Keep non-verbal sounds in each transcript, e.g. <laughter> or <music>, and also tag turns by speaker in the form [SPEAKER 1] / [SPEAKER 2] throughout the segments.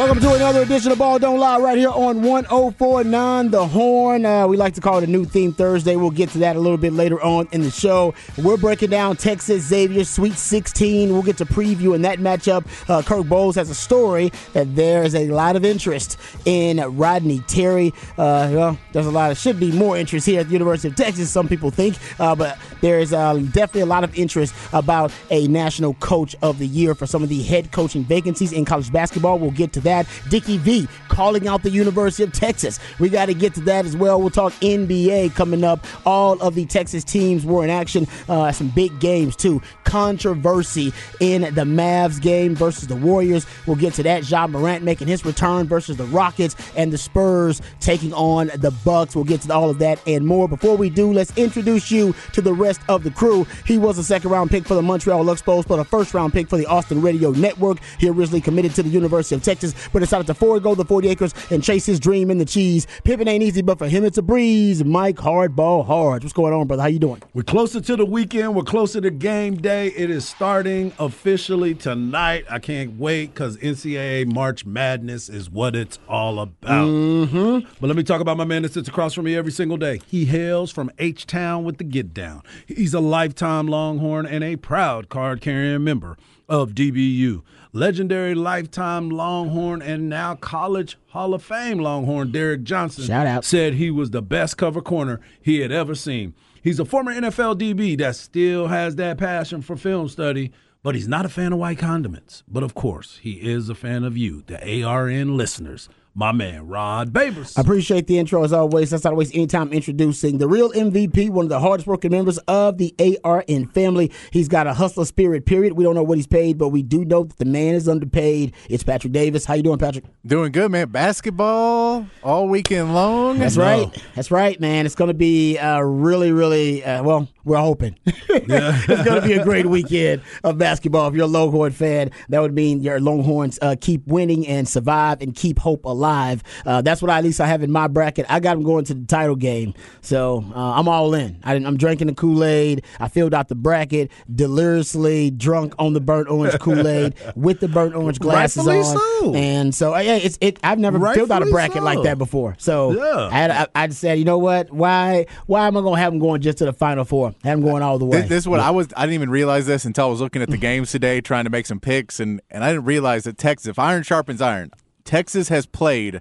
[SPEAKER 1] Welcome to another edition of Ball Don't Lie right here on 1049 The Horn. Uh, we like to call it a new theme Thursday. We'll get to that a little bit later on in the show. We're breaking down Texas Xavier Sweet 16. We'll get to previewing that matchup. Uh, Kirk Bohls has a story that there is a lot of interest in Rodney Terry. Uh, well, there's a lot of, should be more interest here at the University of Texas, some people think, uh, but there is uh, definitely a lot of interest about a national coach of the year for some of the head coaching vacancies in college basketball. We'll get to that. Dickie V calling out the University of Texas. We got to get to that as well. We'll talk NBA coming up. All of the Texas teams were in action. Uh, some big games too. Controversy in the Mavs game versus the Warriors. We'll get to that. Ja Morant making his return versus the Rockets and the Spurs taking on the Bucks. We'll get to all of that and more. Before we do, let's introduce you to the rest of the crew. He was a second round pick for the Montreal Expos, but a first round pick for the Austin Radio Network. He originally committed to the University of Texas, but decided to forego the 40 acres and chase his dream in the cheese. Pippin ain't easy, but for him it's a breeze. Mike Hardball Hard. What's going on, brother? How you doing?
[SPEAKER 2] We're closer to the weekend. We're closer to game day. It is starting officially tonight. I can't wait because NCAA March Madness is what it's all about. Mm-hmm. But let me talk about my man that sits across from me every single day. He hails from H Town with the Get Down. He's a lifetime Longhorn and a proud card carrying member of DBU. Legendary lifetime Longhorn and now college Hall of Fame Longhorn Derrick Johnson
[SPEAKER 1] Shout out.
[SPEAKER 2] said he was the best cover corner he had ever seen. He's a former NFL DB that still has that passion for film study, but he's not a fan of white condiments. But of course, he is a fan of you, the ARN listeners. My man, Rod Babers.
[SPEAKER 1] I appreciate the intro as always. That's not waste any time introducing the real MVP, one of the hardest working members of the ARN family. He's got a hustler spirit, period. We don't know what he's paid, but we do know that the man is underpaid. It's Patrick Davis. How you doing, Patrick?
[SPEAKER 3] Doing good, man. Basketball all weekend long.
[SPEAKER 1] That's right. That's right, man. It's going to be uh, really, really, uh, well, we're hoping. <laughs> it's going to be a great weekend of basketball. If you're a Longhorn fan, that would mean your Longhorns uh, keep winning and survive and keep hope alive. Uh, that's what I, at least I have in my bracket. I got them going to the title game. So uh, I'm all in. I, I'm drinking the Kool Aid. I filled out the bracket, deliriously drunk on the burnt orange Kool Aid <laughs> with the burnt orange glasses
[SPEAKER 2] Rightfully
[SPEAKER 1] on.
[SPEAKER 2] so.
[SPEAKER 1] And so, yeah, it's it. I've never filled out a bracket
[SPEAKER 2] so.
[SPEAKER 1] like that before. So
[SPEAKER 2] Yeah.
[SPEAKER 1] I, had, I, I just said, you know what? Why why am I going to have them going just to the final four? Have them going all the way.
[SPEAKER 3] This, this is what I was. I didn't even realize this until I was looking at the <laughs> games today, trying to make some picks, and and I didn't realize that Texas, if iron sharpens iron, Texas has played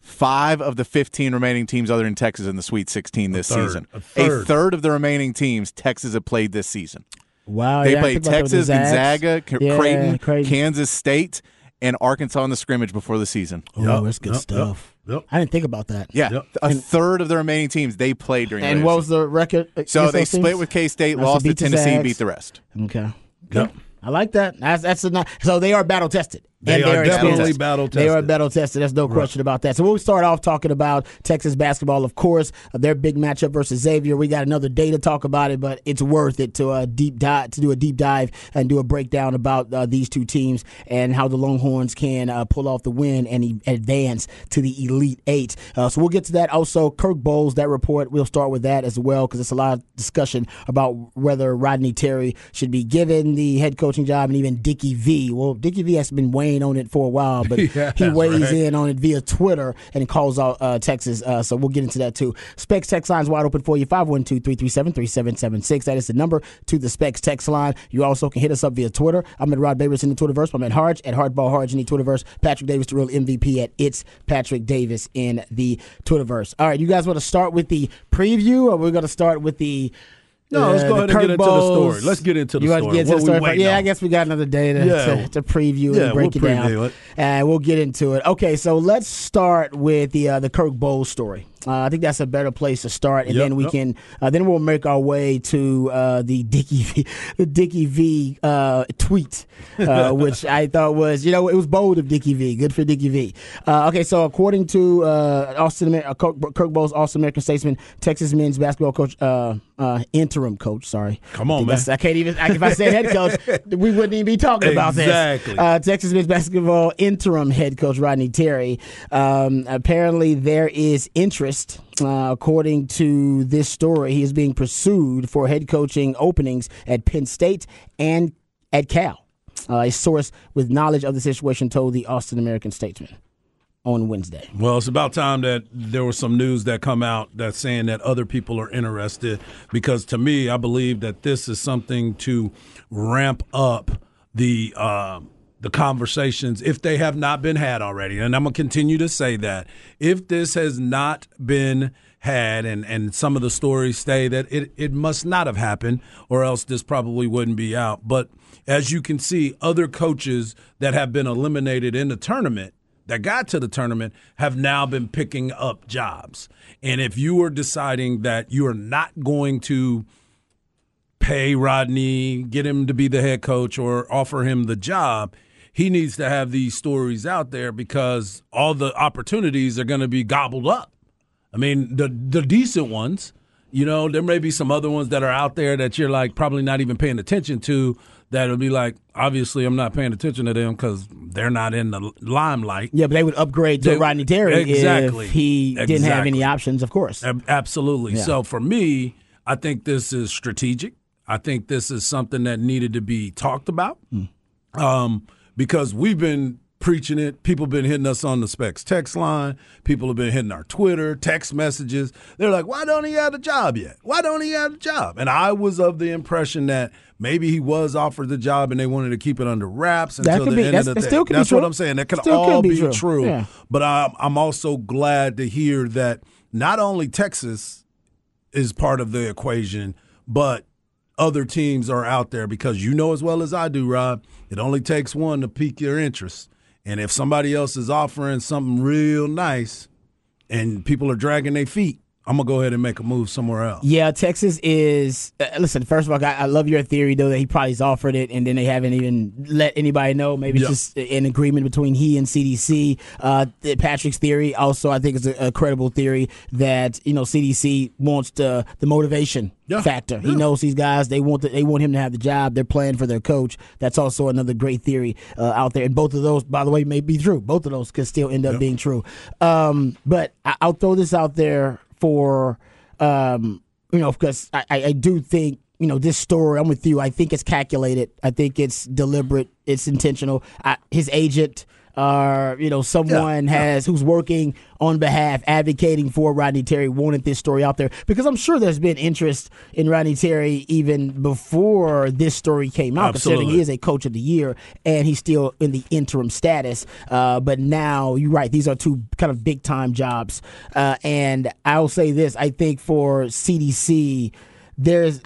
[SPEAKER 3] five of the 15 remaining teams other than Texas in the Sweet 16 this
[SPEAKER 2] third,
[SPEAKER 3] season.
[SPEAKER 2] a third.
[SPEAKER 3] of the remaining teams Texas have played this season.
[SPEAKER 1] wow,
[SPEAKER 3] They
[SPEAKER 1] yeah,
[SPEAKER 3] played
[SPEAKER 1] think about those
[SPEAKER 3] Texas,
[SPEAKER 1] Zags.
[SPEAKER 3] Gonzaga, Ca-
[SPEAKER 1] Yeah,
[SPEAKER 3] Creighton,
[SPEAKER 1] Creighton.
[SPEAKER 3] Kansas State, and Arkansas in the scrimmage before the season.
[SPEAKER 1] Oh,
[SPEAKER 2] Yup,
[SPEAKER 1] that's good
[SPEAKER 2] yup,
[SPEAKER 1] stuff.
[SPEAKER 2] yup. Yep.
[SPEAKER 1] I didn't think about that.
[SPEAKER 3] Yeah,
[SPEAKER 2] Yep.
[SPEAKER 3] a third of the remaining teams they played during.
[SPEAKER 1] And
[SPEAKER 3] regular
[SPEAKER 1] what was
[SPEAKER 3] season.
[SPEAKER 1] the record?
[SPEAKER 3] So they
[SPEAKER 1] those
[SPEAKER 3] split
[SPEAKER 1] teams?
[SPEAKER 3] with K State, lost to Tennessee,
[SPEAKER 1] Zags.
[SPEAKER 3] beat the rest.
[SPEAKER 1] Okay.
[SPEAKER 2] Yep.
[SPEAKER 1] I like that. That's that's a nice, so they are battle tested.
[SPEAKER 2] They are definitely battle tested.
[SPEAKER 1] They are battle tested. There's no question about that. So we'll start off talking about Texas basketball, of course, uh, their big matchup versus Xavier. We got another day to talk about it, but it's worth it to uh, deep dive to do a deep dive and do a breakdown about uh, these two teams and how the Longhorns can uh, pull off the win and e- advance to the Elite Eight. Uh, so we'll get to that. Also, Kirk Bohls, that report. We'll start with that as well because it's a lot of discussion about whether Rodney Terry should be given the head coaching job and even Dickie V. Well, Dickie V has been weighing on it for a while, but <laughs>
[SPEAKER 2] Yeah,
[SPEAKER 1] he weighs
[SPEAKER 2] right.
[SPEAKER 1] in on it via Twitter and calls out uh, Texas. Uh, so we'll get into that too. Specs text line's wide open for you 512 337 3776. That is the number to the Specs text line. You also can hit us up via Twitter. I'm at Rod Davis in the Twitterverse. I'm at Harge at Hardball Harge in the Twitterverse. Patrick Davis, the real MVP at It's Patrick Davis in the Twitterverse. All right, you guys want to start with the preview or we're going to start with the.
[SPEAKER 2] No, let's
[SPEAKER 1] uh,
[SPEAKER 2] go ahead and
[SPEAKER 1] Kirk
[SPEAKER 2] get into the story. Let's get into the
[SPEAKER 1] you want
[SPEAKER 2] story.
[SPEAKER 1] To get into
[SPEAKER 2] What
[SPEAKER 1] the story? yeah, I guess we got another day to,
[SPEAKER 2] Yeah.
[SPEAKER 1] to, to preview
[SPEAKER 2] Yeah,
[SPEAKER 1] and break
[SPEAKER 2] we'll
[SPEAKER 1] it down.
[SPEAKER 2] it.
[SPEAKER 1] And we'll get into it. Okay, so let's start with the uh, the Kirk Bohls story. Uh, I think that's a better place to start, and
[SPEAKER 2] Yep,
[SPEAKER 1] then we
[SPEAKER 2] yep.
[SPEAKER 1] can uh, then we'll make our way to uh, the Dickie v, the <laughs> Dickie V uh, tweet, uh, <laughs> which I thought was you know it was bold of Dickie V. Good for Dickie V. Uh, okay, so according to uh, Austin uh, Kirk, Bohls, Austin American Statesman, Texas men's basketball coach, uh, uh, interim coach. Sorry,
[SPEAKER 2] Come on,
[SPEAKER 1] I
[SPEAKER 2] man.
[SPEAKER 1] I can't even. If I said head coach, <laughs> we wouldn't even be talking about this.
[SPEAKER 2] Exactly.
[SPEAKER 1] Uh, Texas men's basketball interim head coach Rodney Terry. Um, apparently, there is interest. Uh, according to this story, he is being pursued for head coaching openings at Penn State and at Cal. Uh, a source with knowledge of the situation told the Austin American Statesman on Wednesday.
[SPEAKER 2] Well, it's about time that there was some news that come out that's saying that other people are interested because to me, I believe that this is something to ramp up the uh, the conversations if they have not been had already. And I'm gonna continue to say that if this has not been had and, and some of the stories say that it, it must not have happened or else this probably wouldn't be out. But as you can see, other coaches that have been eliminated in the tournament that got to the tournament have now been picking up jobs. And if you are deciding that you are not going to pay Rodney, get him to be the head coach, or offer him the job, he needs to have these stories out there because all the opportunities are going to be gobbled up. I mean, the the decent ones, you know, there may be some other ones that are out there that you're like probably not even paying attention to. That'll be like, obviously, I'm not paying attention to them because they're not in the limelight.
[SPEAKER 1] Yeah, but they would upgrade to
[SPEAKER 2] They-
[SPEAKER 1] Rodney Terry
[SPEAKER 2] exactly.
[SPEAKER 1] if he didn't have any options, of course.
[SPEAKER 2] Ab- Absolutely.
[SPEAKER 1] Yeah.
[SPEAKER 2] So for me, I think this is strategic. I think this is something that needed to be talked about um, because we've been preaching it. People have been hitting us on the specs text line. People have been hitting our Twitter text messages. They're like, "Why don't he have a job yet? Why don't he have a job?" And I was of the impression that maybe he was offered the job and they wanted to keep it under wraps
[SPEAKER 1] That
[SPEAKER 2] until
[SPEAKER 1] could
[SPEAKER 2] the
[SPEAKER 1] be-
[SPEAKER 2] end of the
[SPEAKER 1] that
[SPEAKER 2] day.
[SPEAKER 1] still could be
[SPEAKER 2] That's what
[SPEAKER 1] true.
[SPEAKER 2] I'm saying. That could
[SPEAKER 1] Still could
[SPEAKER 2] all
[SPEAKER 1] be
[SPEAKER 2] be,
[SPEAKER 1] true.
[SPEAKER 2] true.
[SPEAKER 1] Yeah.
[SPEAKER 2] But I'm, I'm also glad to hear that not only Texas is part of the equation, but other teams are out there because you know as well as I do, Rob, it only takes one to pique your interest. And if somebody else is offering something real nice and people are dragging their feet, I'm going to go ahead and make a move somewhere else.
[SPEAKER 1] Yeah, Texas is. Uh, listen, first of all, I, I love your theory though that he probably's offered it, and then they haven't even let anybody know. Maybe
[SPEAKER 2] Yeah.
[SPEAKER 1] it's just an agreement between he and CDC. Uh, Patrick's theory also, I think, is a, a credible theory that you know CDC wants the the motivation
[SPEAKER 2] Yeah.
[SPEAKER 1] factor. He knows these guys; they want the, they want him to have the job. They're playing for their coach. That's also another great theory uh, out there, and both of those, by the way, may be true. Both of those could still end up being true. Um, but I, I'll throw this out there for um, you know, because I, I do think you know this story. I'm with you. I think it's calculated. I think it's deliberate. It's intentional. I, his agent. Or you know, someone has who's working on behalf, advocating for Rodney Terry, wanted this story out there because I'm sure there's been interest in Rodney Terry even before this story came out. Considering he is a coach of the year and he's still in the interim status. Uh, but now you're right; these are two kind of big time jobs. Uh, and I'll say this: I think for CDC, there's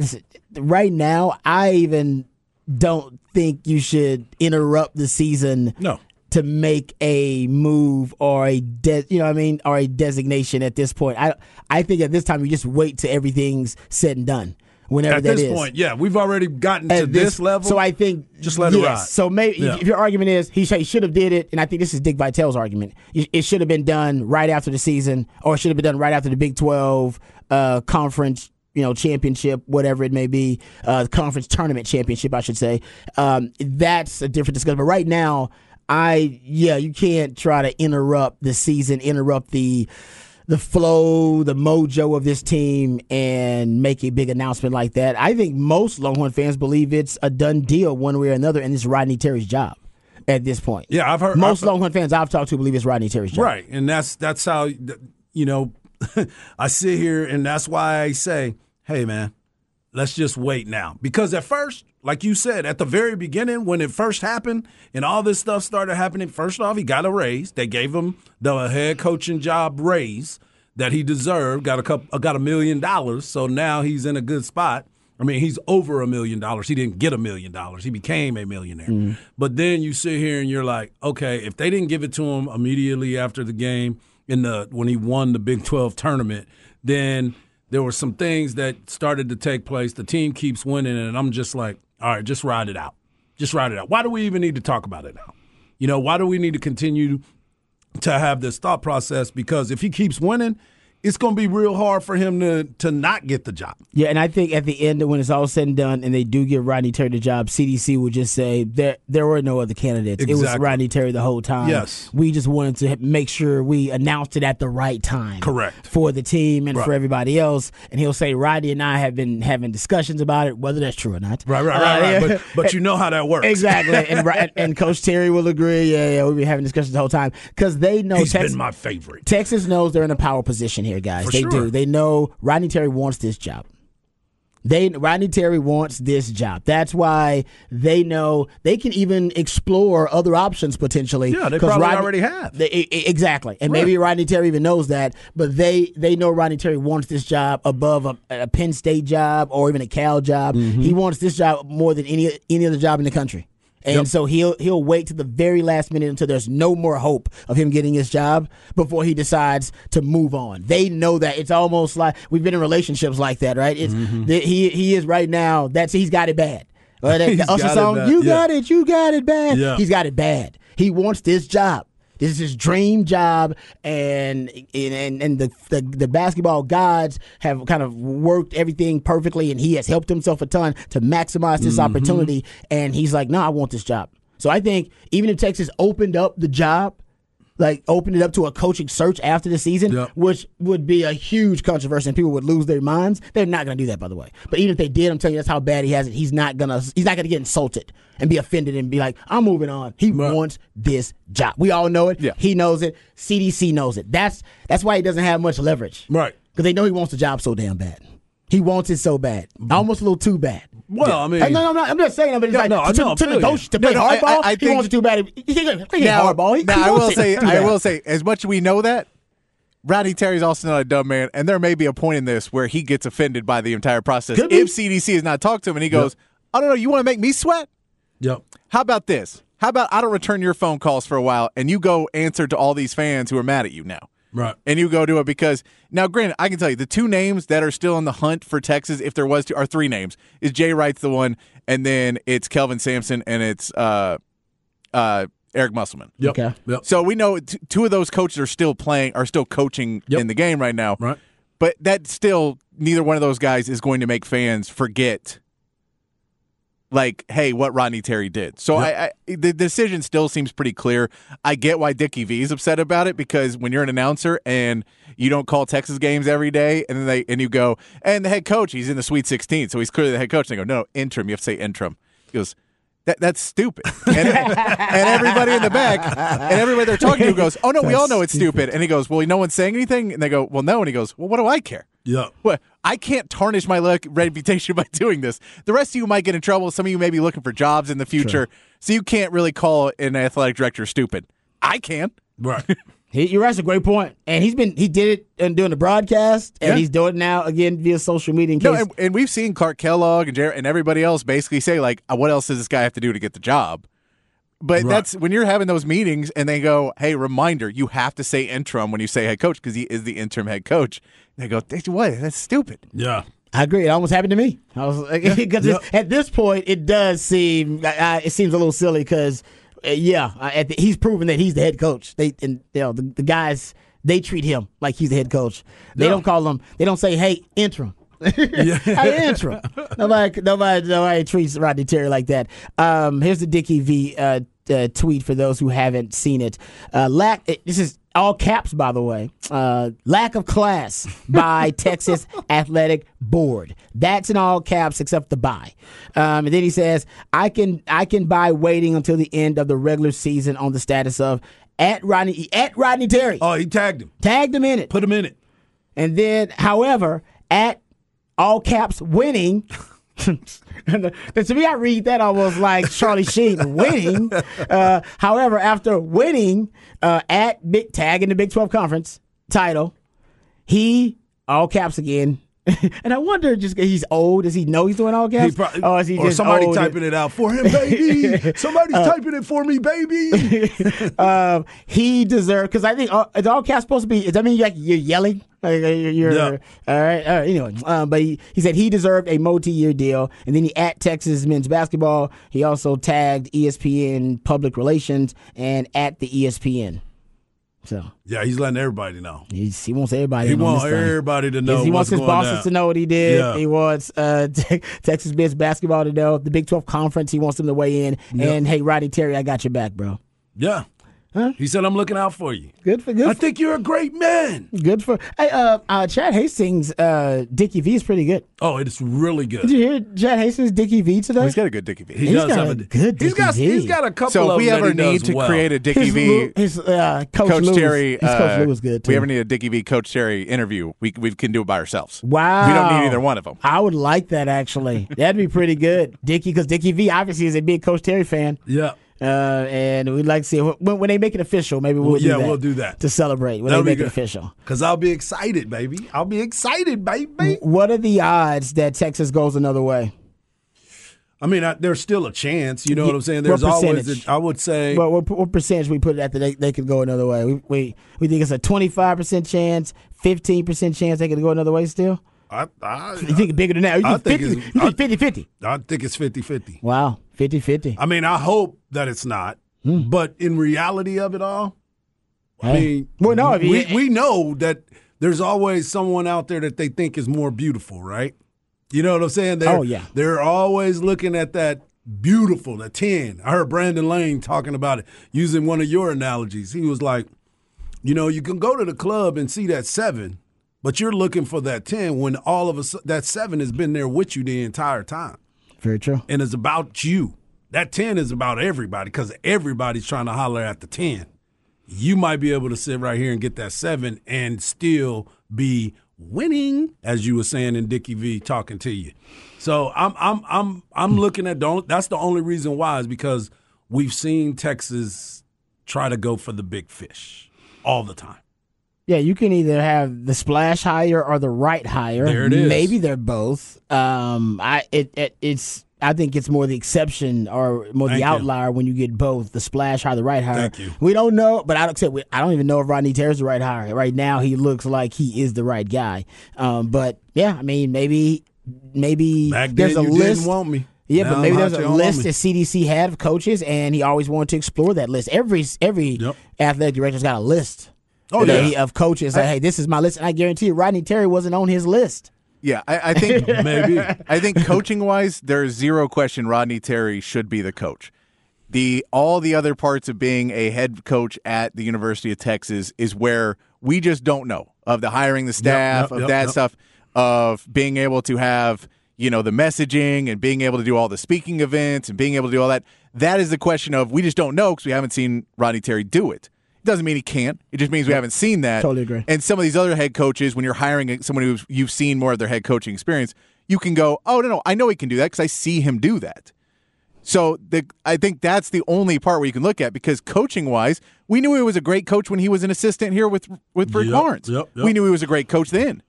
[SPEAKER 1] <sighs> right now. I even don't think you should interrupt the season
[SPEAKER 2] No.
[SPEAKER 1] To make a move or a de- you know what I mean or a designation at this point. I I think at this time you just wait till everything's said and done. Whenever that is.
[SPEAKER 2] At
[SPEAKER 1] that
[SPEAKER 2] this
[SPEAKER 1] is.
[SPEAKER 2] point, yeah, we've already gotten
[SPEAKER 1] At
[SPEAKER 2] to this, level.
[SPEAKER 1] So I think
[SPEAKER 2] just let it
[SPEAKER 1] yes.
[SPEAKER 2] ride.
[SPEAKER 1] So maybe
[SPEAKER 2] Yeah.
[SPEAKER 1] if your argument is he, he should have did it, and I think this is Dick Vitale's argument. It it should have been done right after the season, or it should have been done right after the Big Twelve uh, conference. You know, championship, whatever it may be, uh, conference tournament championship, I should say. Um, that's a different discussion. But right now, I yeah, you can't try to interrupt the season, interrupt the the flow, the mojo of this team, and make a big announcement like that. I think most Longhorn fans believe it's a done deal one way or another, and it's Rodney Terry's job at this point.
[SPEAKER 2] Yeah, I've heard-
[SPEAKER 1] most
[SPEAKER 2] I've-
[SPEAKER 1] Longhorn fans I've talked to believe it's Rodney Terry's job.
[SPEAKER 2] Right, and that's that's how you know <laughs> I sit here, and that's why I say, "Hey, man, let's just wait now." Because at first, like you said, at the very beginning, when it first happened, and all this stuff started happening, first off, he got a raise. They gave him the head coaching job raise that he deserved. Got a couple, uh, got a million dollars, so now he's in a good spot. I mean, he's over a million dollars. He didn't get a million dollars. He became a millionaire. Mm-hmm. But then you sit here and you're like, okay, if they didn't give it to him immediately after the game in the when he won the Big 12 tournament, then there were some things that started to take place. The team keeps winning and I'm just like, all right, just ride it out. Just ride it out. Why do we even need to talk about it now? You know, why do we need to continue to have this thought process? Because if he keeps winning, it's going to be real hard for him to to not get the job.
[SPEAKER 1] Yeah, and I think at the end, when it's all said and done, and they do give Rodney Terry the job, CDC would just say there there were no other candidates. It was Rodney Terry the whole time.
[SPEAKER 2] Yes.
[SPEAKER 1] we just wanted to make sure we announced it at the right time.
[SPEAKER 2] Correct.
[SPEAKER 1] for the team and for everybody else. And he'll say Rodney and I have been having discussions about it, whether that's true or not.
[SPEAKER 2] Right, right,
[SPEAKER 1] Uh,
[SPEAKER 2] right, right. But, but you <laughs> know how that works.
[SPEAKER 1] Exactly, and, and Coach Terry will agree. Yeah, yeah, we've been having discussions the whole time because they know
[SPEAKER 2] He's
[SPEAKER 1] Texas,
[SPEAKER 2] been my favorite.
[SPEAKER 1] Texas knows they're in a power position here, guys.
[SPEAKER 2] For
[SPEAKER 1] they
[SPEAKER 2] sure.
[SPEAKER 1] do. They know Rodney Terry wants this job. They Rodney Terry wants this job. That's why they know they can even explore other options potentially.
[SPEAKER 2] Yeah, they probably
[SPEAKER 1] Rodney-
[SPEAKER 2] already have.
[SPEAKER 1] They, exactly, and maybe Rodney Terry even knows that. But they they know Rodney Terry wants this job above a, a Penn State job or even a Cal job.
[SPEAKER 2] Mm-hmm.
[SPEAKER 1] He wants this job more than any any other job in the country. And so he'll he'll wait to the very last minute until there's no more hope of him getting his job before he decides to move on. They know that it's almost like we've been in relationships like that, right? It's that he he is right now. That's he's got it bad. Or that, <laughs>
[SPEAKER 2] Mm-hmm.
[SPEAKER 1] The Usher song, you
[SPEAKER 2] yeah.
[SPEAKER 1] got it, you got it bad.
[SPEAKER 2] Yeah.
[SPEAKER 1] He's got it bad. He wants this job. This is his dream job, and and and the, the the basketball gods have kind of worked everything perfectly, and he has helped himself a ton to maximize this
[SPEAKER 2] Mm-hmm.
[SPEAKER 1] opportunity. And he's like, "No, I want this job." So I think even if Texas opened up the job, like open it up to a coaching search after the season,
[SPEAKER 2] Yep.
[SPEAKER 1] which would be a huge controversy and people would lose their minds. They're not going to do that, by the way. But even if they did, I'm telling you, that's how bad he has it. He's not gonna. He's not gonna get insulted and be offended and be like, "I'm moving on." He wants this job. We all know it.
[SPEAKER 3] Yeah.
[SPEAKER 1] He knows it. CDC knows it. That's that's why he doesn't have much leverage.
[SPEAKER 2] Right.
[SPEAKER 1] Because they know he wants the job so damn bad. He wants it so bad, mm-hmm. almost a little too bad.
[SPEAKER 2] Well, I mean,
[SPEAKER 1] no, no, I'm not. I'm just saying. But it's
[SPEAKER 2] Yeah,
[SPEAKER 1] like
[SPEAKER 2] no, I
[SPEAKER 1] to,
[SPEAKER 2] know, I
[SPEAKER 1] to
[SPEAKER 2] feel
[SPEAKER 1] to
[SPEAKER 3] No,
[SPEAKER 1] play
[SPEAKER 3] no,
[SPEAKER 1] hardball.
[SPEAKER 3] I- I
[SPEAKER 1] he wants it too bad. He, he, he, he
[SPEAKER 3] Now,
[SPEAKER 1] hardball. He,
[SPEAKER 3] now
[SPEAKER 1] he
[SPEAKER 3] I will say, I
[SPEAKER 1] bad.
[SPEAKER 3] will say, as much as we know that, Rodney Terry's also not a dumb man, and there may be a point in this where he gets offended by the entire process.
[SPEAKER 1] Could be.
[SPEAKER 3] If CDC has not talked to him and he goes, I don't know, you want to make me sweat?
[SPEAKER 2] Yep.
[SPEAKER 3] How about this? How about I don't return your phone calls for a while and you go answer to all these fans who are mad at you now?
[SPEAKER 2] Right.
[SPEAKER 3] And you go do it because now, granted, I can tell you the two names that are still in the hunt for Texas, if there was two, are three names. Is Jay Wright's the one, and then it's Kelvin Sampson and it's uh, uh, Eric Musselman.
[SPEAKER 2] Yep.
[SPEAKER 1] Okay.
[SPEAKER 2] Yep.
[SPEAKER 3] So we know t- two of those coaches are still playing, are still coaching
[SPEAKER 2] Yep.
[SPEAKER 3] in the game right now.
[SPEAKER 2] Right.
[SPEAKER 3] But that still, neither one of those guys is going to make fans forget, like, hey, what Rodney Terry did. So
[SPEAKER 2] Yep.
[SPEAKER 3] I, I, the decision still seems pretty clear. I get why Dickie V is upset about it because when you're an announcer and you don't call Texas games every day, and then they and you go, and the head coach, he's in the Sweet 16, so he's clearly the head coach. And they go, no, interim. You have to say interim. He goes. That, that's stupid. And, and <laughs> everybody in the back, and everybody they're talking to goes, "Oh no, we all know it's stupid." And he goes, "Well, no one's saying anything." And they go, "Well, no." And he goes, "Well, what do I care?"
[SPEAKER 2] Yeah.
[SPEAKER 3] What? I can't tarnish my le- reputation by doing this. The rest of you might get in trouble. Some of you may be looking for jobs in the future, so you can't really call an athletic director stupid. I can.
[SPEAKER 2] Right. <laughs>
[SPEAKER 1] He, you're right. That's a great point. And he's been he did it and doing the broadcast, and
[SPEAKER 3] Yeah.
[SPEAKER 1] he's doing it now again via social media. In
[SPEAKER 3] No, and, and we've seen Clark Kellogg and Jer- and everybody else basically say like, uh, "What else does this guy have to do to get the job?" But
[SPEAKER 2] Right.
[SPEAKER 3] that's when you're having those meetings and they go, "Hey, reminder, you have to say interim when you say head coach because he is the interim head coach." They go, "That's- "What? That's stupid."
[SPEAKER 2] Yeah.
[SPEAKER 1] I agree. It almost happened to me. I was because <laughs>
[SPEAKER 2] Yeah.
[SPEAKER 1] at this point, it does seem uh, uh, it seems a little silly because uh, yeah, uh, at the, he's proven that he's the head coach. They and you know the, the guys they treat him like he's the head coach. They
[SPEAKER 2] Yeah.
[SPEAKER 1] don't call him. They don't say, "Hey, interim." Hey, interim. Nobody, nobody, nobody treats Rodney Terry like that. Um, here's the Dickie V uh, uh, tweet for those who haven't seen it. Uh, lack. This is all caps, by the way. Uh, lack of class by <laughs> Texas Athletic Board. That's in all caps except the buy. Um, and then he says, "I can I can buy waiting until the end of the regular season on the status of at Rodney at Rodney Terry.
[SPEAKER 2] Oh, he tagged him.
[SPEAKER 1] Tagged him in it.
[SPEAKER 2] Put him in it.
[SPEAKER 1] And then, however, at all caps winning. <laughs> and to me, I read that almost like Charlie Sheen winning. <laughs> Uh, however, after winning uh, at Big Tag in the Big 12 Conference title, he, all caps again. <laughs> and I wonder, just he's old. Does he know he's doing all
[SPEAKER 2] He
[SPEAKER 1] caps?
[SPEAKER 2] probably,
[SPEAKER 1] or is he
[SPEAKER 2] or
[SPEAKER 1] just
[SPEAKER 2] somebody
[SPEAKER 1] old?
[SPEAKER 2] typing it out for him, baby. Somebody's typing it for me, baby.
[SPEAKER 1] um, he deserved because I think uh, is all caps supposed to be. Does that mean you're, like, you're yelling? Like uh, you're,
[SPEAKER 2] Yeah.
[SPEAKER 1] all right. All right. Anyway, um, but he, he said he deserved a multi-year deal, and then he at Texas men's basketball. He also tagged ESPN public relations and at the ESPN. So
[SPEAKER 2] yeah, he's letting everybody know.
[SPEAKER 1] he's, he wants everybody.
[SPEAKER 2] He wants everybody to know
[SPEAKER 1] He wants his bosses to know what he did.
[SPEAKER 2] Yeah.
[SPEAKER 1] He wants uh, <laughs> Texas men's basketball to know the Big 12 conference. He wants them to weigh in. And hey, Roddy Terry, I got your back, bro.
[SPEAKER 2] Yeah. He said, I'm looking out for you.
[SPEAKER 1] Good for good.
[SPEAKER 2] I think you're a great man.
[SPEAKER 1] Good for hey, uh, uh, Chad Hastings. Uh, Dickie V is pretty good.
[SPEAKER 2] Oh, it's really good.
[SPEAKER 1] Did you hear Chad Hastings Dickie V today?
[SPEAKER 3] He's got a good Dickie V.
[SPEAKER 2] He
[SPEAKER 1] He's
[SPEAKER 2] does
[SPEAKER 1] got
[SPEAKER 2] have
[SPEAKER 1] a
[SPEAKER 2] a
[SPEAKER 1] good
[SPEAKER 2] He's got
[SPEAKER 1] V.
[SPEAKER 2] he's got a couple
[SPEAKER 3] So
[SPEAKER 2] of
[SPEAKER 3] if we
[SPEAKER 2] them that
[SPEAKER 3] ever
[SPEAKER 2] he
[SPEAKER 3] need to
[SPEAKER 2] well.
[SPEAKER 3] create a Dickie
[SPEAKER 1] his,
[SPEAKER 3] V,
[SPEAKER 1] his uh, coach,
[SPEAKER 3] Coach
[SPEAKER 1] Lewis,
[SPEAKER 3] Terry,
[SPEAKER 1] his coach
[SPEAKER 3] uh,
[SPEAKER 1] Lewis good too.
[SPEAKER 3] we ever need a Dickie V Coach Terry interview. We we can do it by ourselves.
[SPEAKER 1] wow,
[SPEAKER 3] We don't need either one of them.
[SPEAKER 1] I would like that actually. That'd be pretty good, Dickie, because Dickie V obviously is a big Coach Terry fan.
[SPEAKER 2] Yeah.
[SPEAKER 1] Uh, and we'd like to see when, when they make it official. Maybe we'll
[SPEAKER 2] Well,
[SPEAKER 1] do
[SPEAKER 2] yeah,
[SPEAKER 1] that
[SPEAKER 2] we'll do that.
[SPEAKER 1] to celebrate when
[SPEAKER 2] That'll
[SPEAKER 1] they make it official.
[SPEAKER 2] Cause I'll be excited, baby. I'll be excited, baby.
[SPEAKER 1] What are the odds that Texas goes another way?
[SPEAKER 2] I mean, I, there's still a chance. You know what I'm saying? There's always. A, I would say.
[SPEAKER 1] Well, what, what percentage we put it at that they, they could go another way? We, we we think it's a twenty five percent chance, fifteen percent chance they could go another way. Still,
[SPEAKER 2] I, I,
[SPEAKER 1] you think bigger than that? You
[SPEAKER 2] I
[SPEAKER 1] think
[SPEAKER 2] think
[SPEAKER 1] 50,
[SPEAKER 2] it's-
[SPEAKER 1] you
[SPEAKER 2] I-
[SPEAKER 1] think 50 50.
[SPEAKER 2] I think it's 50-50.
[SPEAKER 1] Wow, 50 50.
[SPEAKER 2] I mean, I hope that it's not.
[SPEAKER 1] Hmm.
[SPEAKER 2] But in reality of it all, I mean,
[SPEAKER 1] well, no,
[SPEAKER 2] we, we know that there's always someone out there that they think is more beautiful, right? You know what I'm saying? They're,
[SPEAKER 1] Oh, yeah.
[SPEAKER 2] They're always looking at that beautiful, the 10. I heard Brandon Lane talking about it, using one of your analogies. He was like, you know, you can go to the club and see that 7, but you're looking for that 10 when all of a sudden that 7 has been there with you the entire time
[SPEAKER 1] very true.
[SPEAKER 2] and it's about you. That 10 is about everybody because everybody's trying to holler at the 10. You might be able to sit right here and get that 7 and still be winning, as you were saying in Dickie V talking to you. So I'm I'm I'm I'm looking at the that's the only reason why is because we've seen Texas try to go for the big fish all the time.
[SPEAKER 1] Yeah, you can either have the splash higher or the right higher.
[SPEAKER 2] There it is.
[SPEAKER 1] Maybe they're both. Um, I it, it it's I think it's more the exception or more
[SPEAKER 2] Thank
[SPEAKER 1] the
[SPEAKER 2] you.
[SPEAKER 1] outlier when you get both the splash higher, the right higher.
[SPEAKER 2] Thank you.
[SPEAKER 1] We don't know, but I don't say I don't even know if Rodney Terry's the right higher. Right now, he looks like he is the right guy. Um, but yeah, I mean, maybe maybe
[SPEAKER 2] Back
[SPEAKER 1] there's
[SPEAKER 2] then
[SPEAKER 1] a
[SPEAKER 2] you
[SPEAKER 1] list.
[SPEAKER 2] want me.
[SPEAKER 1] Yeah,
[SPEAKER 2] Now
[SPEAKER 1] but maybe there's a list that CDC had of coaches, and he always wanted to explore that list. Every every
[SPEAKER 2] Yep.
[SPEAKER 1] athletic director's got a list.
[SPEAKER 2] Oh, yeah.
[SPEAKER 1] he- of coaches. Like, hey, this is my list, and I guarantee you, Rodney Terry wasn't on his list.
[SPEAKER 3] Yeah, I, I think <laughs>
[SPEAKER 2] Maybe.
[SPEAKER 3] I think coaching wise, there's zero question Rodney Terry should be the coach. The all the other parts of being a head coach at the University of Texas is where we just don't know of the hiring the staff
[SPEAKER 2] yep,
[SPEAKER 3] of
[SPEAKER 2] yep,
[SPEAKER 3] that
[SPEAKER 2] yep.
[SPEAKER 3] stuff of being able to have you know the messaging and being able to do all the speaking events and being able to do all that. That is the question of we just don't know because we haven't seen Rodney Terry do it. It doesn't mean he can't. It just means we haven't seen that.
[SPEAKER 1] Totally agree.
[SPEAKER 3] And some of these other head coaches, when you're hiring someone who you've seen more of their head coaching experience, you can go, "Oh no, no, I know he can do that because I see him do that." So the, I think that's the only part where you can look at because coaching wise, we knew he was a great coach when he was an assistant here with with Rick
[SPEAKER 2] Yep,
[SPEAKER 3] Barnes.
[SPEAKER 2] yep, yep.
[SPEAKER 3] We knew he was a great coach then.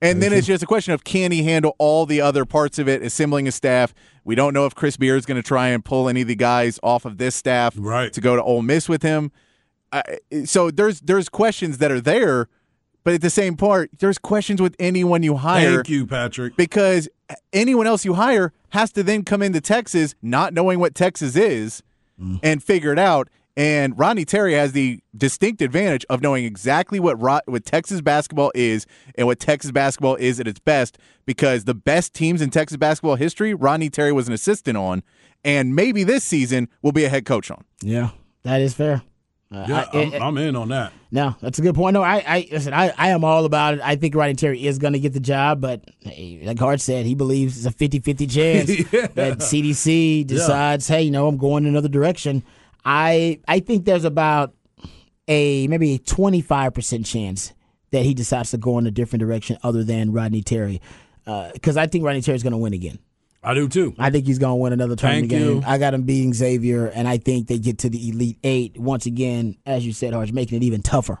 [SPEAKER 3] And then it's just a question of can he handle all the other parts of it, assembling a staff. We don't know if Chris Beard is going to try and pull any of the guys off of this staff
[SPEAKER 2] Right.
[SPEAKER 3] to go to Ole Miss with him. Uh, so there's there's questions that are there, but at the same part, there's questions with anyone you hire
[SPEAKER 2] Thank you, Patrick.
[SPEAKER 3] because anyone else you hire has to then come into Texas not knowing what Texas is
[SPEAKER 2] Mm.
[SPEAKER 3] and figure it out. And Ronnie Terry has the distinct advantage of knowing exactly what Ro- what Texas basketball is and what Texas basketball is at its best because the best teams in Texas basketball history, Ronnie Terry was an assistant on, and maybe this season will be a head coach on.
[SPEAKER 1] Yeah, that is fair. Uh,
[SPEAKER 2] Yeah,
[SPEAKER 1] I- eh,
[SPEAKER 2] I'm, eh, I'm in on that.
[SPEAKER 1] No, that's a good point. No, I, I listen. I, I am all about it. I think Rodney Terry is going to get the job, but hey, like Hart said, he believes it's a 50-50 chance <laughs> that CDC decides, hey, you know, I'm going another direction. I I think there's about a maybe a 25 percent chance that he decides to go in a different direction other than Rodney Terry, uh, because I think Rodney Terry is going to win again.
[SPEAKER 2] I do too.
[SPEAKER 1] I think he's going to win another tournament
[SPEAKER 2] Thank
[SPEAKER 1] game.
[SPEAKER 2] you.
[SPEAKER 1] I got him beating Xavier, and I think they get to the Elite Eight once again. As you said, Harsh, making it even tougher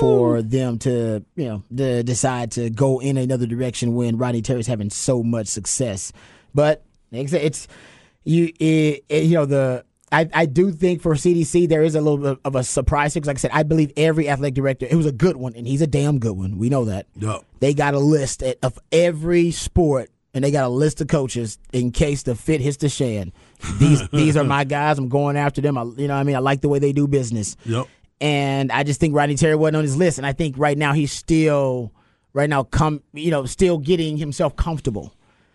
[SPEAKER 1] for them to, you know, to decide to go in another direction when Rodney Terry's having so much success. But it's you, it, it- you know, the. I, I do think for CDC there is a little bit of a surprise because, like I said, I believe every athletic director. It was a good one, and he's a damn good one. We know that.
[SPEAKER 2] Yup.
[SPEAKER 1] They got a list of every sport, and they got a list of coaches in case the fit hits the shan. These <laughs> these are my guys. I'm going after them. I, you know, what I mean, I like the way they do business.
[SPEAKER 2] Yep.
[SPEAKER 1] And I just think Rodney Terry wasn't on his list, and I think right now he's still, right now, come, you know, still getting himself comfortable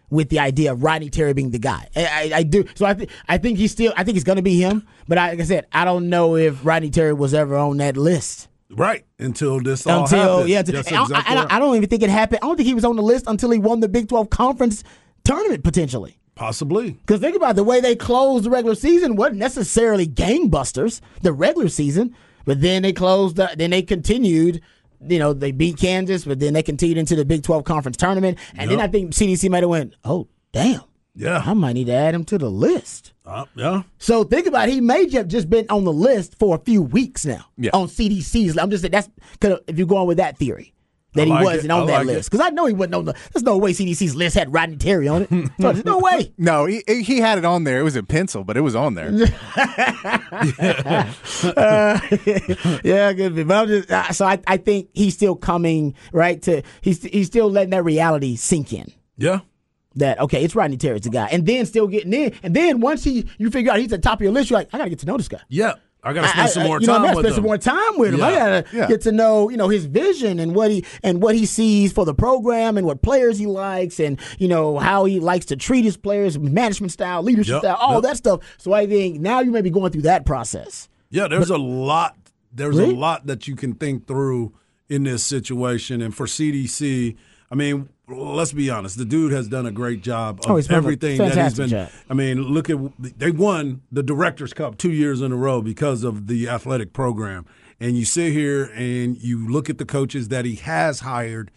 [SPEAKER 1] with the idea of Rodney Terry being the guy. I, I, I do. So I think I think he's still. I think he's going to be him. But I, like I said, I don't know if Rodney Terry was ever on that list
[SPEAKER 2] Right. Until this all
[SPEAKER 1] until
[SPEAKER 2] happened.
[SPEAKER 1] yeah. And I- I,
[SPEAKER 2] right.
[SPEAKER 1] I don't even think it happened. I don't think he was on the list until he won the Big Twelve conference tournament potentially.
[SPEAKER 2] Possibly.
[SPEAKER 1] Because think about it, the way they closed the regular season wasn't necessarily gangbusters. The regular season, but then they closed. The, then they continued. You know, they beat Kansas, but then they continued into the Big Twelve conference tournament, and then I think CDC might have went, "Oh, damn,
[SPEAKER 2] Yeah.
[SPEAKER 1] I might need to add him to the list."
[SPEAKER 2] Uh, yeah.
[SPEAKER 1] So think about it, he may have just been on the list for a few weeks now
[SPEAKER 3] Yeah.
[SPEAKER 1] on CDC's. I'm just saying that's if you're going with that theory that he wasn't
[SPEAKER 2] it.
[SPEAKER 1] on
[SPEAKER 2] I
[SPEAKER 1] that
[SPEAKER 2] like
[SPEAKER 1] list because I know he wasn't on the. There's no way CDC's list had Rodney Terry on it. so there's no way. <laughs>
[SPEAKER 3] No, he, he had it on there. It was in pencil, but it was on there. <laughs> <laughs>
[SPEAKER 1] yeah, good. But I'm just, uh, so I, I think he's still coming right to he's he's still letting that reality sink in.
[SPEAKER 2] Yeah.
[SPEAKER 1] That okay, it's Rodney Terry's the guy, and then still getting in, and then once he you figure out he's at the top of your list, you're like, I gotta get to know this guy.
[SPEAKER 2] Yeah. I got to spend
[SPEAKER 1] I-
[SPEAKER 2] some
[SPEAKER 1] I-
[SPEAKER 2] more
[SPEAKER 1] you know,
[SPEAKER 2] time
[SPEAKER 1] I gotta
[SPEAKER 2] with
[SPEAKER 1] spend
[SPEAKER 2] him.
[SPEAKER 1] some more time with him. I gotta
[SPEAKER 3] Yeah.
[SPEAKER 1] get to know, you know, his vision and what he and what he sees for the program and what players he likes and you know how he likes to treat his players, management style, leadership
[SPEAKER 2] Yep,
[SPEAKER 1] style, all
[SPEAKER 2] yep.
[SPEAKER 1] that stuff. So I think now you may be going through that process.
[SPEAKER 2] Yeah, there's a lot. There's
[SPEAKER 1] Really?
[SPEAKER 2] a lot that you can think through in this situation, and for CDC, I mean, let's be honest. The dude has done a great job of
[SPEAKER 1] Oh,
[SPEAKER 2] everything that he's been.
[SPEAKER 1] job.
[SPEAKER 2] I mean, look at they won the Directors Cup two years in a row because of the athletic program. And you sit here and you look at the coaches that he has hired,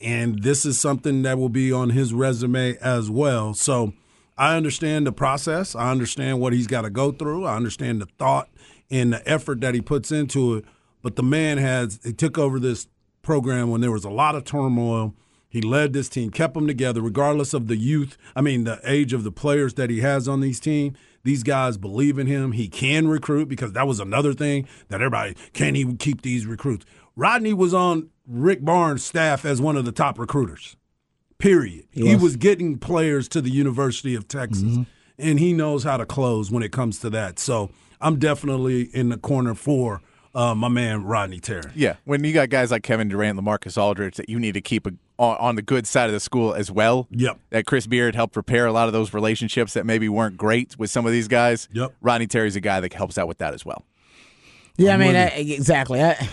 [SPEAKER 2] and this is something that will be on his resume as well. So I understand the process. I understand what he's got to go through. I understand the thought and the effort that he puts into it. But the man has he took over this program when there was a lot of turmoil. He led this team, kept them together, regardless of the youth. I mean, the age of the players that he has on these team. These guys believe in him. He can recruit because that was another thing that everybody can he keep these recruits. Rodney was on Rick Barnes' staff as one of the top recruiters. Period. He was, getting players to the University of Texas, mm-hmm. and he knows how to close when it comes to that. So I'm definitely in the corner for uh, my man Rodney Terry.
[SPEAKER 3] Yeah, when you got guys like Kevin Durant, LaMarcus Aldridge that you need to keep a, on, on the good side of the school as well.
[SPEAKER 2] Yep.
[SPEAKER 3] That Chris Beard helped repair a lot of those relationships that maybe weren't great with some of these guys.
[SPEAKER 2] Yep.
[SPEAKER 3] Rodney Terry's a guy that helps out with that as well.
[SPEAKER 1] Yeah, i mean, I, exactly. I,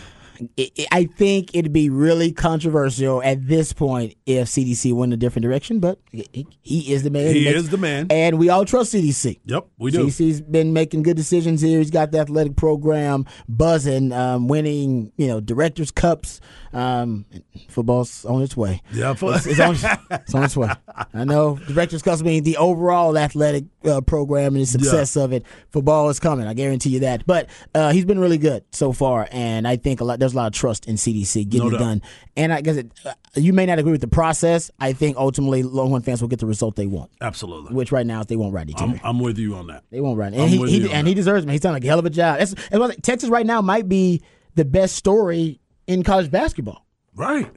[SPEAKER 1] I- I think it'd be really controversial at this point if CDC went a different direction, but he, he is the man.
[SPEAKER 2] He
[SPEAKER 1] makes-
[SPEAKER 2] is the man.
[SPEAKER 1] And we all trust CDC.
[SPEAKER 2] Yep, we do.
[SPEAKER 1] CDC's been making good decisions here. He's got the athletic program buzzing, um, winning, you know, directors' cups. Um, football's on its way.
[SPEAKER 2] Yeah,
[SPEAKER 1] it's, it's on, it's on its way. I know directors' cups mean the overall athletic uh, program and the success of it. Football is coming. I guarantee you that. But uh, he's been really good so far, and I think a lot. There's a lot of trust in CDC getting
[SPEAKER 2] No
[SPEAKER 1] it done. And I guess it, uh, you may not agree with the process. I think ultimately Longhorn fans will get the result they want,
[SPEAKER 2] Absolutely.
[SPEAKER 1] which right now is they want Rodney Terry.
[SPEAKER 2] I'm, I'm with you on that.
[SPEAKER 1] They won't run. And,
[SPEAKER 2] I'm
[SPEAKER 1] he, he- and
[SPEAKER 2] that.
[SPEAKER 1] he deserves it. He's done a hell of a job. That's, that's Texas right now might be the best story in college basketball.
[SPEAKER 2] Right.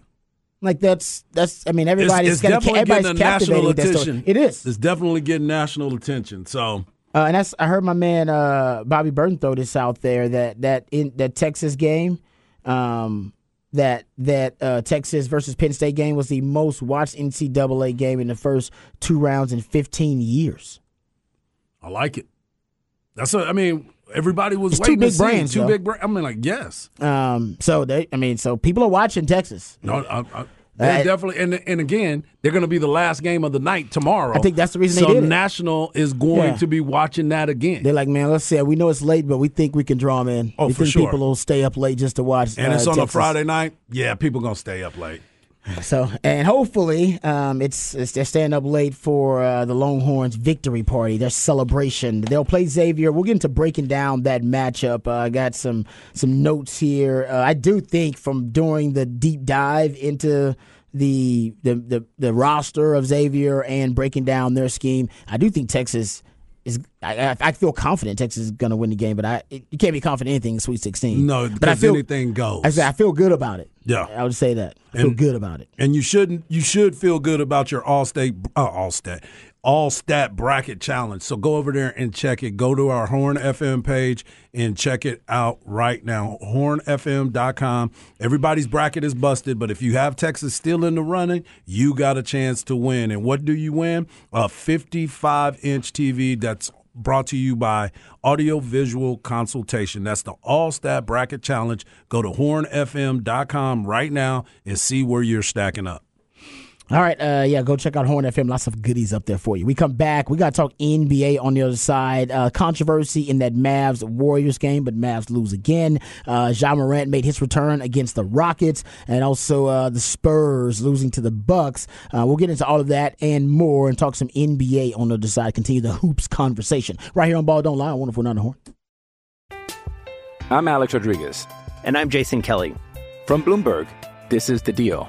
[SPEAKER 1] Like that's that's. I mean,
[SPEAKER 2] It's,
[SPEAKER 1] everybody's
[SPEAKER 2] it's
[SPEAKER 1] kinda,
[SPEAKER 2] definitely
[SPEAKER 1] everybody's
[SPEAKER 2] getting a national
[SPEAKER 1] captivated with that story.
[SPEAKER 2] attention.
[SPEAKER 1] It is.
[SPEAKER 2] It's definitely getting national attention. So
[SPEAKER 1] Uh, and that's I heard my man uh, Bobby Burton throw this out there that that in that Texas game, um, that that uh, Texas versus Penn State game was the most watched NCAA game in the first two rounds in 15 years.
[SPEAKER 2] I like it. That's a, I mean, everybody was
[SPEAKER 1] It's two big brands,
[SPEAKER 2] Two
[SPEAKER 1] though.
[SPEAKER 2] big brands. I mean, like, yes.
[SPEAKER 1] Um, so they, I mean, so people are watching Texas.
[SPEAKER 2] No, I, I, they're definitely, and and again, they're going to be the last game of the night tomorrow.
[SPEAKER 1] I think that's the reason
[SPEAKER 2] so
[SPEAKER 1] they did it.
[SPEAKER 2] national is going
[SPEAKER 1] Yeah.
[SPEAKER 2] to be watching that again,
[SPEAKER 1] They're like, man, let's see. We know it's late, but we think we can draw them in.
[SPEAKER 2] Oh,
[SPEAKER 1] we
[SPEAKER 2] for
[SPEAKER 1] think
[SPEAKER 2] sure.
[SPEAKER 1] people will stay up late just to watch.
[SPEAKER 2] and
[SPEAKER 1] uh,
[SPEAKER 2] it's on
[SPEAKER 1] Texas.
[SPEAKER 2] a Friday night. Yeah, people gonna stay up late.
[SPEAKER 1] So, and hopefully, um, it's, it's they're staying up late for uh, the Longhorns' victory party, their celebration. They'll play Xavier. We'll get into breaking down that matchup. Uh, I got some some notes here. Uh, I do think from doing the deep dive into the, the the the roster of Xavier and breaking down their scheme, I do think Texas. Is, I, I- feel confident Texas is going to win the game, but I you can't be confident in anything in Sweet 16.
[SPEAKER 2] No,
[SPEAKER 1] but I
[SPEAKER 2] because
[SPEAKER 1] feel
[SPEAKER 2] anything goes.
[SPEAKER 1] I, say I feel good about it.
[SPEAKER 2] Yeah.
[SPEAKER 1] I would say that. I feel good about it.
[SPEAKER 2] and you shouldn't. You should feel good about your all state, uh, all stat, all stat bracket challenge. So go over there and check it. Go to our Horn FM page and check it out right now. HornFM.com. Everybody's bracket is busted, but if you have Texas still in the running, you got a chance to win. And what do you win? A 55 inch TV that's brought to you by Audio Visual Consultation. That's the All Stat Bracket Challenge. Go to hornfm.com right now and see where you're stacking up.
[SPEAKER 1] All right, uh, yeah, go check out Horn FM. Lots of goodies up there for you. We come back. We got to talk NBA on the other side. Uh, controversy in that Mavs Warriors game, but Mavs lose again. Uh, Ja Morant made his return against the Rockets, and also uh, the Spurs losing to the Bucks. Uh, we'll get into all of that and more, and talk some NBA on the other side. Continue the hoops conversation right here on Ball Don't Lie. on Wonderful Nine Horn.
[SPEAKER 4] I'm Alex Rodriguez.
[SPEAKER 5] And I'm Jason Kelly.
[SPEAKER 4] From Bloomberg, this is The Deal.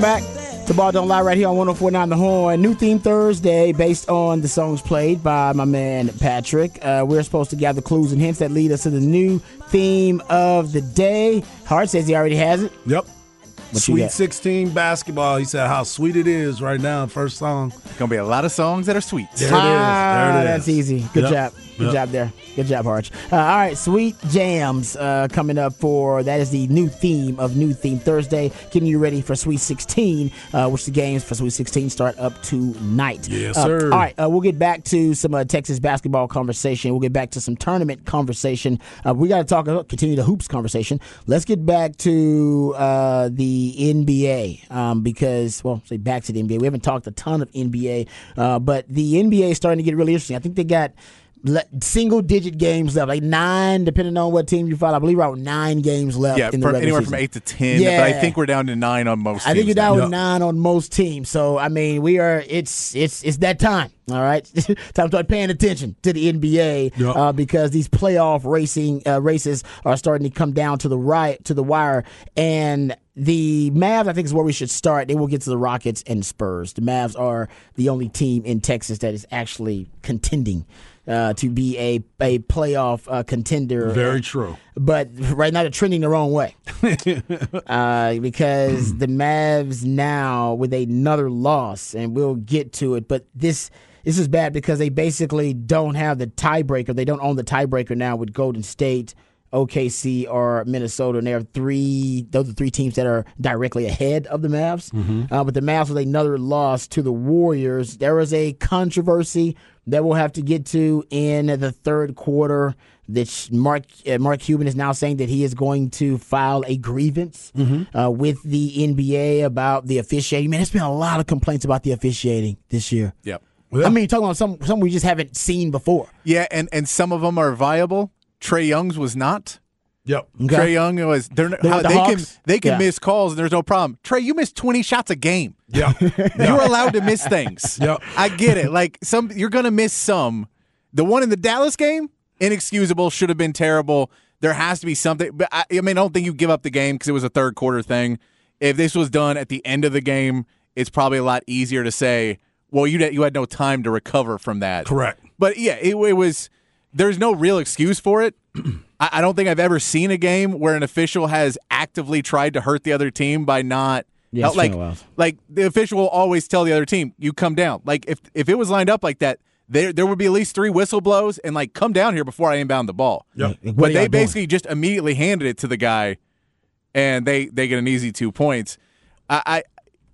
[SPEAKER 1] Welcome back to Ball Don't Lie right here on 1049 The Horn. New theme Thursday based on the songs played by my man Patrick. Uh, we're supposed to gather clues and hints that lead us to the new theme of the day. Hart says he already has it.
[SPEAKER 2] Yep.
[SPEAKER 1] What
[SPEAKER 2] Sweet 16 basketball. He said how sweet it is right now. First song.
[SPEAKER 3] Gonna be a lot of songs that are sweet.
[SPEAKER 2] There it is.
[SPEAKER 1] Ah,
[SPEAKER 2] There it
[SPEAKER 1] that's
[SPEAKER 2] is.
[SPEAKER 1] easy. Good
[SPEAKER 2] Yep.
[SPEAKER 1] job. Good
[SPEAKER 2] Yep.
[SPEAKER 1] job there. Good job, Harch. Uh, all right, Sweet Jams uh, coming up for that is the new theme of New Theme Thursday. Getting you ready for Sweet 16, uh, which the games for Sweet 16 start up tonight.
[SPEAKER 2] Yes,
[SPEAKER 1] Uh,
[SPEAKER 2] sir.
[SPEAKER 1] all right, uh, we'll get back to some uh, Texas basketball conversation. We'll get back to some tournament conversation. Uh, we got to talk, uh, continue the hoops conversation. Let's get back to uh, the NBA um, because, well, say back to the NBA. We haven't talked a ton of NBA, uh, but the NBA is starting to get really interesting. I think they got single digit games left, like nine, depending on what team you follow. I believe around nine games left.
[SPEAKER 3] Yeah,
[SPEAKER 1] in the
[SPEAKER 3] from, anywhere
[SPEAKER 1] season.
[SPEAKER 3] from eight to ten.
[SPEAKER 1] Yeah.
[SPEAKER 3] But I think we're down to nine on most. Teams.
[SPEAKER 1] I think you're down
[SPEAKER 3] now.
[SPEAKER 1] with nine on most teams. So I mean, we are. It's it's it's that time. All right, <laughs> time to start paying attention to the NBA
[SPEAKER 2] Yep.
[SPEAKER 1] uh, because these playoff racing uh, races are starting to come down to the right to the wire. And the Mavs, I think, is where we should start. Then we'll get to the Rockets and Spurs. The Mavs are the only team in Texas that is actually contending. Uh, to be a a playoff uh, contender.
[SPEAKER 2] Very true.
[SPEAKER 1] But right now they're trending the wrong way <laughs> uh, because the Mavs now with another loss, and we'll get to it. But this this is bad because they basically don't have the tiebreaker. They don't own the tiebreaker now with Golden State. OKC or Minnesota, and there are three. Those are three teams that are directly ahead of the Mavs. Uh, but the Mavs with another loss to the Warriors. There was a controversy that we'll have to get to in the third quarter. That Mark uh, Mark Cuban is now saying that he is going to file a grievance uh, with the NBA about the officiating. Man, there's been a lot of complaints about the officiating this year.
[SPEAKER 3] Yep.
[SPEAKER 1] I mean, talking about some some we just haven't seen before.
[SPEAKER 3] Yeah, and and some of them are viable. Trae Young's was not.
[SPEAKER 2] Yep.
[SPEAKER 1] Okay.
[SPEAKER 3] Trae Young was. They're,
[SPEAKER 1] The-
[SPEAKER 3] how,
[SPEAKER 1] the
[SPEAKER 3] they can they can
[SPEAKER 1] Yeah.
[SPEAKER 3] miss calls and there's no problem. Trae, you missed twenty shots a game.
[SPEAKER 2] Yeah. <laughs>
[SPEAKER 3] You're allowed to miss things. <laughs>
[SPEAKER 2] Yep.
[SPEAKER 3] I get it. Like some, you're gonna miss some. The one in the Dallas game, inexcusable. Should have been terrible. There has to be something. But I, I mean, I don't think you give up the game because it was a third quarter thing. If this was done at the end of the game, it's probably a lot easier to say. Well, you you had no time to recover from that.
[SPEAKER 2] Correct.
[SPEAKER 3] But yeah, it, it was. There's no real excuse for it. <clears throat> I, I don't think I've ever seen a game where an official has actively tried to hurt the other team by not.
[SPEAKER 1] Yeah, it's
[SPEAKER 3] like,
[SPEAKER 1] been a while.
[SPEAKER 3] like the official will always tell the other team, "You come down." Like if if it was lined up like that, there there would be at least three whistle blows and like come down here before I inbound the ball.
[SPEAKER 2] Yep.
[SPEAKER 1] What
[SPEAKER 3] But they
[SPEAKER 1] y'all doing?
[SPEAKER 3] basically just immediately handed it to the guy, and they they get an easy two points. I, I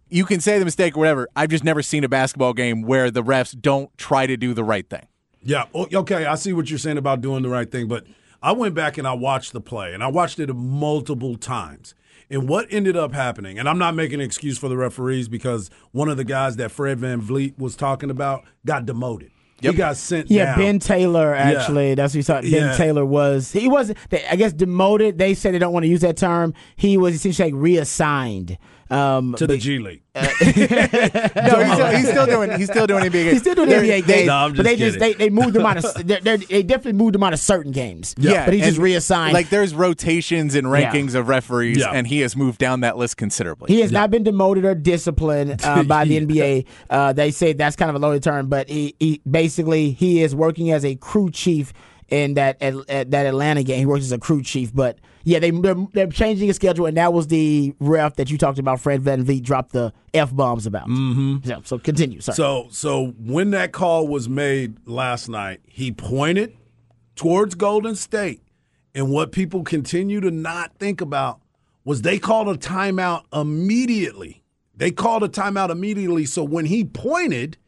[SPEAKER 3] you can say the mistake or whatever. I've just never seen a basketball game where the refs don't try to do the right thing.
[SPEAKER 2] Yeah. Okay. I see what you're saying about doing the right thing, but I went back and I watched the play, and I watched it multiple times. And what ended up happening, and I'm not making an excuse for the referees because one of the guys that Fred VanVleet was talking about got demoted. He got sent
[SPEAKER 1] Yeah,
[SPEAKER 2] down.
[SPEAKER 1] Ben Taylor actually. That's what he thought. Ben
[SPEAKER 2] Yeah.
[SPEAKER 1] Taylor was. He wasn't. I guess demoted. They said they don't want to use that term. He was essentially like reassigned um,
[SPEAKER 2] to the
[SPEAKER 1] but-
[SPEAKER 2] G League. <laughs> <laughs>
[SPEAKER 3] No, he's still, he's still doing he's still doing NBA games.
[SPEAKER 1] He's still doing
[SPEAKER 3] They're-
[SPEAKER 1] NBA
[SPEAKER 3] they-
[SPEAKER 1] games,
[SPEAKER 2] No, I'm
[SPEAKER 1] but
[SPEAKER 2] just
[SPEAKER 1] they just they, they moved him out of <laughs> they're, they're, they definitely moved him out of certain games.
[SPEAKER 3] Yeah,
[SPEAKER 1] but he just
[SPEAKER 3] and,
[SPEAKER 1] reassigned.
[SPEAKER 3] Like there's rotations and
[SPEAKER 1] Yeah.
[SPEAKER 3] rankings of referees,
[SPEAKER 2] Yeah.
[SPEAKER 3] and he has moved down that list considerably.
[SPEAKER 1] He has not been demoted or disciplined uh, by the NBA. Uh, they say that's kind of a loaded term, but he, he basically he is working as a crew chief in that at, at that Atlanta game. He works as a crew chief, but yeah, they they're, they're changing his schedule, and that was the ref that you talked about. Fred VanVleet dropped the f bombs about. Mm-hmm. Yeah, so continue. Sorry.
[SPEAKER 2] So so when that call was made last night, he pointed towards Golden State. And what people continue to not think about was they called a timeout immediately. They called a timeout immediately. So when he pointed,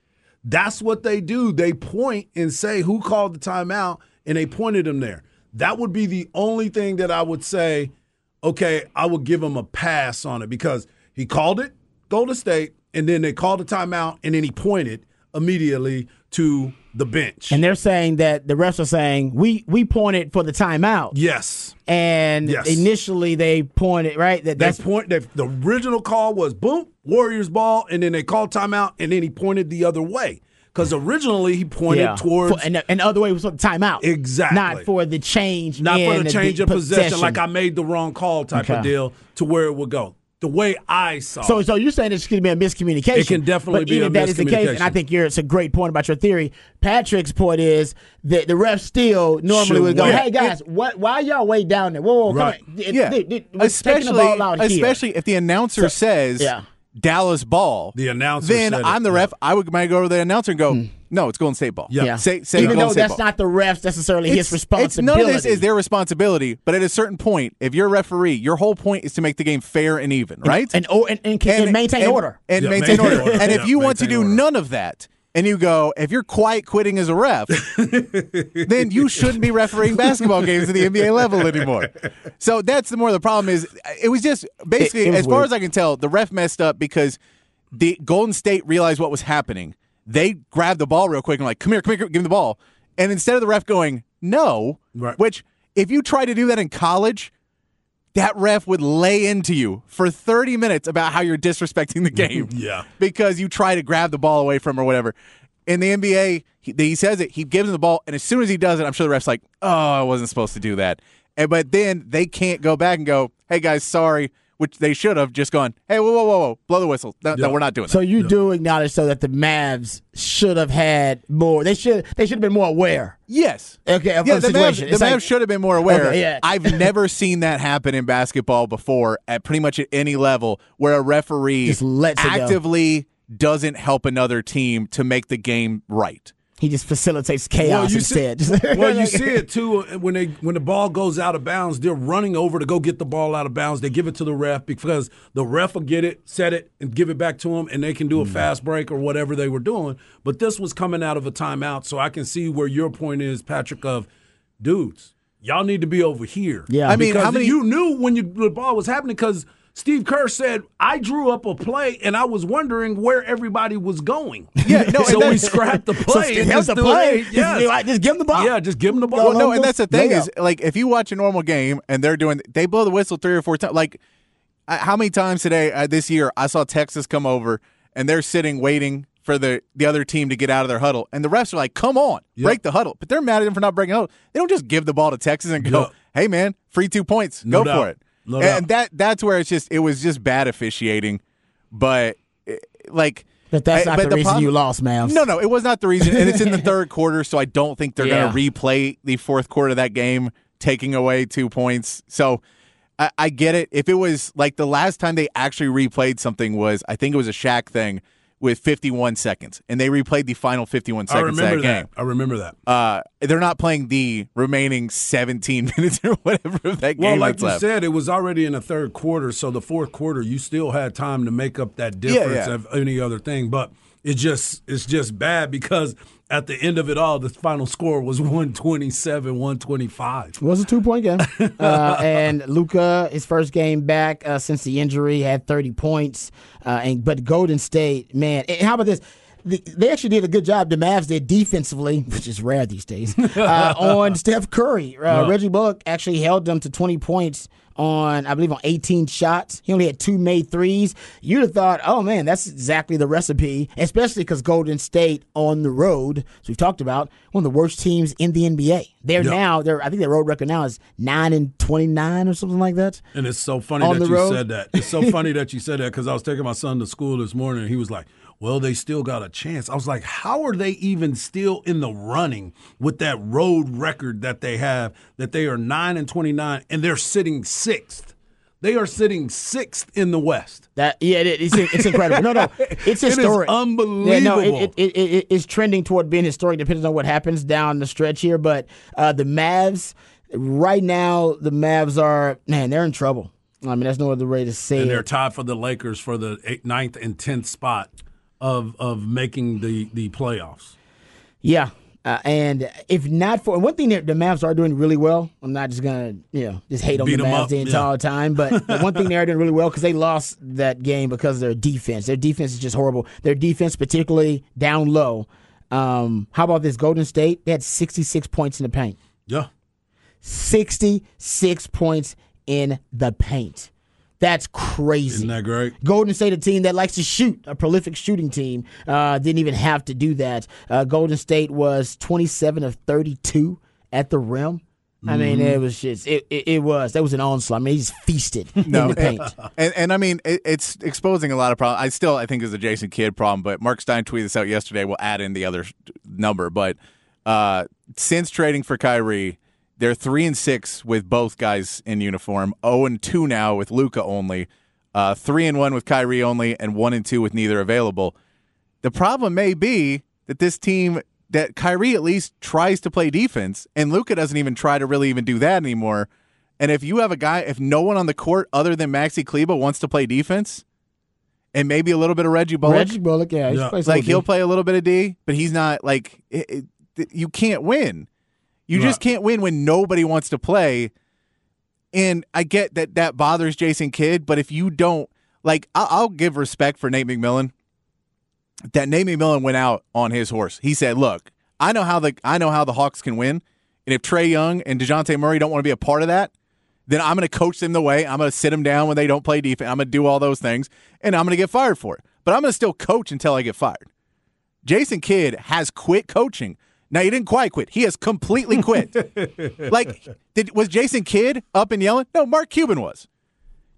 [SPEAKER 2] that's what they do. They point and say who called the timeout, and they pointed him there. That would be the only thing that I would say, okay, I would give him a pass on it because he called it Golden State, and then they called a timeout, and then he pointed immediately to the bench.
[SPEAKER 1] and they're saying that the refs are saying we we pointed for the timeout,
[SPEAKER 2] yes.
[SPEAKER 1] and
[SPEAKER 2] Yes.
[SPEAKER 1] initially they pointed right that
[SPEAKER 2] They
[SPEAKER 1] that's
[SPEAKER 2] point. They, the original call was boom, Warriors ball, and then they called timeout, and then he pointed the other way because originally he pointed
[SPEAKER 1] yeah.
[SPEAKER 2] towards
[SPEAKER 1] For- and the, and the other way was for the timeout,
[SPEAKER 2] Exactly.
[SPEAKER 1] not for the change,
[SPEAKER 2] not for the change of possession, like I made the wrong call type of deal to where it would go. The way I saw.
[SPEAKER 1] So,
[SPEAKER 2] it.
[SPEAKER 1] so you're saying it's going to be a miscommunication?
[SPEAKER 2] It can definitely
[SPEAKER 1] but
[SPEAKER 2] be
[SPEAKER 1] even
[SPEAKER 2] a
[SPEAKER 1] if that is the case, and I think you're, it's a great point about your theory. Patrick's point is that the ref still normally
[SPEAKER 2] Should
[SPEAKER 1] would go,
[SPEAKER 2] win.
[SPEAKER 1] "Hey guys, what? Why y'all way down there? Whoa, whoa,
[SPEAKER 2] Right.
[SPEAKER 1] come on.
[SPEAKER 3] yeah,
[SPEAKER 1] Dude, dude,
[SPEAKER 3] especially
[SPEAKER 1] the ball out here.
[SPEAKER 3] especially if the announcer says
[SPEAKER 1] yeah.
[SPEAKER 3] Dallas ball.
[SPEAKER 2] The announcer
[SPEAKER 3] Then
[SPEAKER 2] said
[SPEAKER 3] I'm the
[SPEAKER 2] yeah.
[SPEAKER 3] ref. I would might go to the announcer and go, hmm. "No, it's Golden State ball."
[SPEAKER 2] Yeah.
[SPEAKER 1] Yeah.
[SPEAKER 3] Say say
[SPEAKER 1] even
[SPEAKER 3] Golden
[SPEAKER 1] though
[SPEAKER 3] State
[SPEAKER 1] that's
[SPEAKER 3] ball.
[SPEAKER 1] not the ref's necessarily his
[SPEAKER 3] It's-
[SPEAKER 1] responsibility.
[SPEAKER 3] It's, none of this is their responsibility, but at a certain point, if you're a referee, your whole point is to make the game fair and even, right?
[SPEAKER 1] and, or, and, and, and, maintain
[SPEAKER 3] and-
[SPEAKER 1] order.
[SPEAKER 3] and
[SPEAKER 2] Yeah,
[SPEAKER 3] maintain,
[SPEAKER 2] maintain
[SPEAKER 3] order.
[SPEAKER 2] order.
[SPEAKER 3] And if
[SPEAKER 2] Yeah,
[SPEAKER 3] you want to do
[SPEAKER 2] order.
[SPEAKER 3] none of that, and you go, if you're quiet quitting as a ref, <laughs> then you shouldn't be refereeing basketball games at the NBA level anymore. So that's the more the problem is. Uh, it was just basically,
[SPEAKER 1] It- it was
[SPEAKER 3] as far
[SPEAKER 1] weird.
[SPEAKER 3] as I can tell, the ref messed up because the Golden State realized what was happening. They grabbed the ball real quick and like, come here, come here, give me the ball. And instead of the ref going, no,
[SPEAKER 2] Right.
[SPEAKER 3] which if you try to do that in college, that ref would lay into you for 30 minutes about how you're disrespecting the <laughs> game.
[SPEAKER 2] Yeah. <laughs>
[SPEAKER 3] Because you try to grab the ball away from him or whatever. In the NBA, he, he says it, he gives him the ball, and as soon as he does it, I'm sure the ref's like, oh, I wasn't supposed to do that. And, but then they can't go back and go, hey guys, sorry, which they should have just gone, hey, whoa, whoa, whoa, whoa, blow the whistle. No, no, we're not doing
[SPEAKER 1] So
[SPEAKER 3] that.
[SPEAKER 1] So you do acknowledge so that the Mavs should have had more. They should they should have been more aware.
[SPEAKER 3] Yes.
[SPEAKER 1] Okay, of
[SPEAKER 3] Yeah,
[SPEAKER 1] the
[SPEAKER 3] the Mavs,
[SPEAKER 1] situation.
[SPEAKER 3] the
[SPEAKER 1] It's
[SPEAKER 3] Mavs should have been more aware.
[SPEAKER 1] Okay, yeah.
[SPEAKER 3] I've <laughs> never seen that happen in basketball before at pretty much at any level where a referee
[SPEAKER 1] Just lets
[SPEAKER 3] actively doesn't help another team to make the game right.
[SPEAKER 1] He just facilitates chaos
[SPEAKER 2] you see,
[SPEAKER 1] instead. <laughs>
[SPEAKER 2] well, you see it too when they when the ball goes out of bounds. They're running over to go get the ball out of bounds. They give it to the ref because the ref will get it, set it, and give it back to them, and they can do a
[SPEAKER 1] Mm.
[SPEAKER 2] fast break or whatever they were doing. But this was coming out of a timeout, so I can see where your point is, Patrick. Of dudes, y'all need to be over here.
[SPEAKER 1] Yeah.
[SPEAKER 3] I mean,
[SPEAKER 2] because
[SPEAKER 3] how many-
[SPEAKER 2] you knew when you, the ball was happening because. Steve Kerr said, I drew up a play and I was wondering where everybody was going.
[SPEAKER 3] Yeah, no, <laughs>
[SPEAKER 2] so
[SPEAKER 3] and
[SPEAKER 2] we scrapped the <laughs> play.
[SPEAKER 1] Steve
[SPEAKER 2] and just
[SPEAKER 1] to
[SPEAKER 2] threw it
[SPEAKER 1] play.
[SPEAKER 2] in.
[SPEAKER 1] Just,
[SPEAKER 2] Yes.
[SPEAKER 1] just give him the ball.
[SPEAKER 2] Yeah, just give him the ball.
[SPEAKER 3] Well, no, and that's the thing
[SPEAKER 1] layup.
[SPEAKER 3] is like if you watch a normal game and they're doing they blow the whistle three or four times. Like how many times today uh, this year I saw Texas come over and they're sitting waiting for the the other team to get out of their huddle and the refs are like, "Come on, break the huddle." But they're mad at them for not breaking the huddle. They don't just give the ball to Texas and go,
[SPEAKER 2] Yeah.
[SPEAKER 3] "Hey man, free two points,
[SPEAKER 2] No
[SPEAKER 3] go
[SPEAKER 2] doubt.
[SPEAKER 3] for it."
[SPEAKER 2] No
[SPEAKER 3] and
[SPEAKER 2] doubt.
[SPEAKER 3] that that's where it's just it was just bad officiating, but eh, like.
[SPEAKER 1] But that's
[SPEAKER 3] I-
[SPEAKER 1] not
[SPEAKER 3] but
[SPEAKER 1] the reason
[SPEAKER 3] problem-
[SPEAKER 1] you lost, man.
[SPEAKER 3] No, no, it was not the reason, and it's in the <laughs> third quarter, so I don't think they're
[SPEAKER 1] Yeah.
[SPEAKER 3] going to replay the fourth quarter of that game, taking away two points. So I, I get it. If it was like the last time they actually replayed something was, I think it was a Shaq thing with 51 seconds, and they replayed the final 51 seconds of that
[SPEAKER 2] that.
[SPEAKER 3] game.
[SPEAKER 2] I remember that.
[SPEAKER 3] Uh, they're not playing the remaining 17 <laughs> minutes or whatever of that
[SPEAKER 2] Well,
[SPEAKER 3] game
[SPEAKER 2] like
[SPEAKER 3] that's
[SPEAKER 2] you
[SPEAKER 3] left.
[SPEAKER 2] said, it was already in the third quarter, so the fourth quarter you still had time to make up that
[SPEAKER 3] Yeah,
[SPEAKER 2] difference
[SPEAKER 3] yeah.
[SPEAKER 2] of any other thing. But it just it's just bad because at the end of it all, the final score was <laughs> one twenty seven, one twenty five.
[SPEAKER 1] It was a two point game. <laughs> uh, and Luka, his first game back uh, since the injury, had 30 points. Uh, and But Golden State, man, and how about this? The, they actually did a good job. The Mavs did defensively, <laughs> which is rare these days, uh, on Steph Curry. Uh, Reggie Bullock actually held them to 20 points on, I believe, on 18 shots. He only had two made threes. You'd have thought, oh man, that's exactly the recipe, especially because Golden State on the road, as we've talked about, one of the worst teams in the NBA. They're
[SPEAKER 2] Yeah.
[SPEAKER 1] now, they're, I think their road record now is 9 and 29 or something like that.
[SPEAKER 2] And it's so funny
[SPEAKER 1] On
[SPEAKER 2] that you
[SPEAKER 1] road?
[SPEAKER 2] said that. It's so funny that you said that because I was taking my son to school this morning and he was like, well, they still got a chance. I was like, how are they even still in the running with that road record that they have, that they are 9 and 29 and they're sitting sixth? They are sitting sixth in the West.
[SPEAKER 1] That yeah, it, it's it's incredible. No, no, <laughs> it's
[SPEAKER 2] is
[SPEAKER 1] historic.
[SPEAKER 2] unbelievable.
[SPEAKER 1] Yeah, no, it, it, it, it, it's trending toward being historic, depending on what happens down the stretch here. But uh, the Mavs, right now, the Mavs are man, they're in trouble. I mean, that's no other way to say
[SPEAKER 2] and they're tied for the Lakers for the eighth, ninth and tenth spot of of making the the playoffs.
[SPEAKER 1] Yeah. Uh, and if not for one thing that the Mavs are doing really well, I'm not just gonna you know just hate on
[SPEAKER 2] Beat
[SPEAKER 1] the Mavs
[SPEAKER 2] up,
[SPEAKER 1] the
[SPEAKER 2] yeah.
[SPEAKER 1] entire time, but <laughs> one thing they are doing really well because they lost that game because of their defense. Their defense is just horrible. Their defense, particularly down low. Um, how about this? Golden State they had 66 points in the paint.
[SPEAKER 2] Yeah.
[SPEAKER 1] 66 points in the paint. That's crazy.
[SPEAKER 2] Isn't that great?
[SPEAKER 1] Golden State, a team that likes to shoot, a prolific shooting team, uh, didn't even have to do that. Uh, Golden State was 27 of 32 at the rim. I mean, it was just, it, it, it was, that was an onslaught. I mean, he just feasted <laughs> in the paint.
[SPEAKER 3] And, and I mean, it, it's exposing a lot of problems. I still, I think, is a Jason Kidd problem. But Mark Stein tweeted this out yesterday. We'll add in the other number. But uh, since trading for Kyrie, they're three and six with both guys in uniform. Zero and two now with Luka only. Uh, three and one with Kyrie only, and one and two with neither available. The problem may be that this team that Kyrie at least tries to play defense, and Luka doesn't even try to really even do that anymore. And if you have a guy, if no one on the court other than Maxi Kleber wants to play defense, and maybe a little bit of Reggie Bullock,
[SPEAKER 1] Reggie Bullock, yeah. he's
[SPEAKER 2] Yeah.
[SPEAKER 3] like he'll
[SPEAKER 1] D.
[SPEAKER 3] play a little bit of D, but he's not like it, it, you can't win. You just can't win when nobody wants to play. And I get that that bothers Jason Kidd, but if you don't like, I'll, I'll give respect for Nate McMillan. That Nate McMillan went out on his horse. He said, "Look, I know how the I know how the Hawks can win, and if Trae Young and Dejounte Murray don't want to be a part of that, then I'm going to coach them the way. I'm going to sit them down when they don't play defense. I'm going to do all those things, and I'm going to get fired for it. But I'm going to still coach until I get fired. Jason Kidd has quit coaching. Now he didn't quite quit. He has completely quit. <laughs> like, did was Jason Kidd up and yelling? No, Mark Cuban was.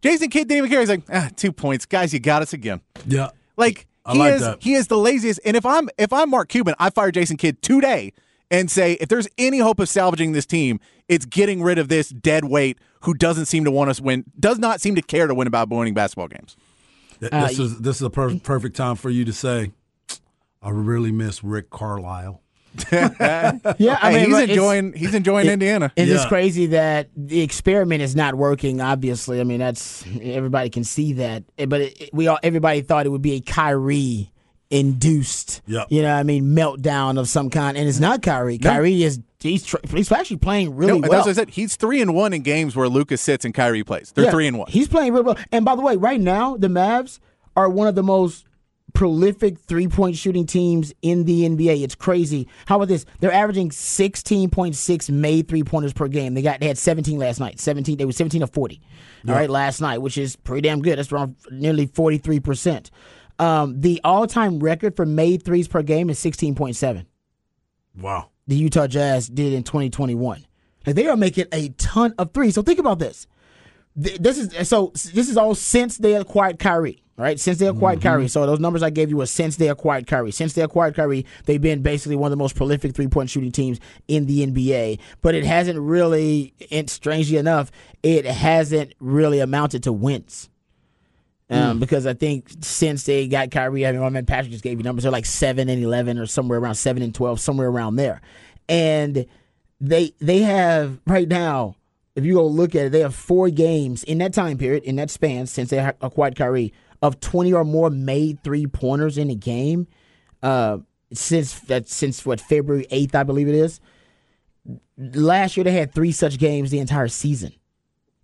[SPEAKER 3] Jason Kidd didn't even care. He's like, ah, two points, guys. You got us again.
[SPEAKER 2] Yeah.
[SPEAKER 3] Like
[SPEAKER 2] I
[SPEAKER 3] he
[SPEAKER 2] like
[SPEAKER 3] is
[SPEAKER 2] that.
[SPEAKER 3] he is the laziest. And if I'm if I'm Mark Cuban, I fire Jason Kidd today and say if there's any hope of salvaging this team, it's getting rid of this dead weight who doesn't seem to want us win, does not seem to care to win about winning basketball games.
[SPEAKER 1] Uh,
[SPEAKER 2] This is this is a per- perfect time for you to say, I really miss Rick Carlisle. <laughs>
[SPEAKER 1] Yeah, I
[SPEAKER 3] Hey,
[SPEAKER 1] mean,
[SPEAKER 3] he's enjoying he's enjoying
[SPEAKER 1] it-
[SPEAKER 3] Indiana.
[SPEAKER 1] It's just
[SPEAKER 2] Yeah.
[SPEAKER 1] crazy that the experiment is not working. Obviously, I mean that's everybody can see that. Eh, But it, it- we all everybody thought it would be a Kyrie induced,
[SPEAKER 2] Yep.
[SPEAKER 1] you know, what I mean, meltdown of some kind, and it's not Kyrie. Kyrie is he's tr- he's actually playing really
[SPEAKER 3] No,
[SPEAKER 1] well.
[SPEAKER 3] that's what I said. He's three and one in games where Lucas sits and Kyrie plays. They're
[SPEAKER 1] Yeah,
[SPEAKER 3] three and one.
[SPEAKER 1] He's playing really well. And by the way, right now the Mavs are one of the most prolific three point shooting teams in the NBA. It's crazy. How about this? They're averaging sixteen point six made three pointers per game. They got they had seventeen last night. Seventeen. They were seventeen of forty. All right, last night, which is pretty damn good. That's around nearly forty three percent. Um, the all time record for made threes per game is sixteen point seven
[SPEAKER 2] Wow.
[SPEAKER 1] the Utah Jazz did in 2021. And they are making a ton of threes. So think about this. This is so. This is all since they acquired Kyrie, right? Since they acquired Kyrie. So those numbers I gave you were since they acquired Kyrie. Since they acquired Kyrie, they've been basically one of the most prolific three point shooting teams in the NBA. But it hasn't really, and strangely enough, it hasn't really amounted to wins. Um, Because I think since they got Kyrie, I mean, my man Patrick just gave you numbers. They're like seven and eleven, or somewhere around seven and twelve, somewhere around there. And they they have right now, if you go look at it, they have four games in that time period, in that span since they acquired Kyrie, of twenty or more made three pointers in a game. Uh, since that since what February eighth, I believe it is. Last year they had three such games the entire season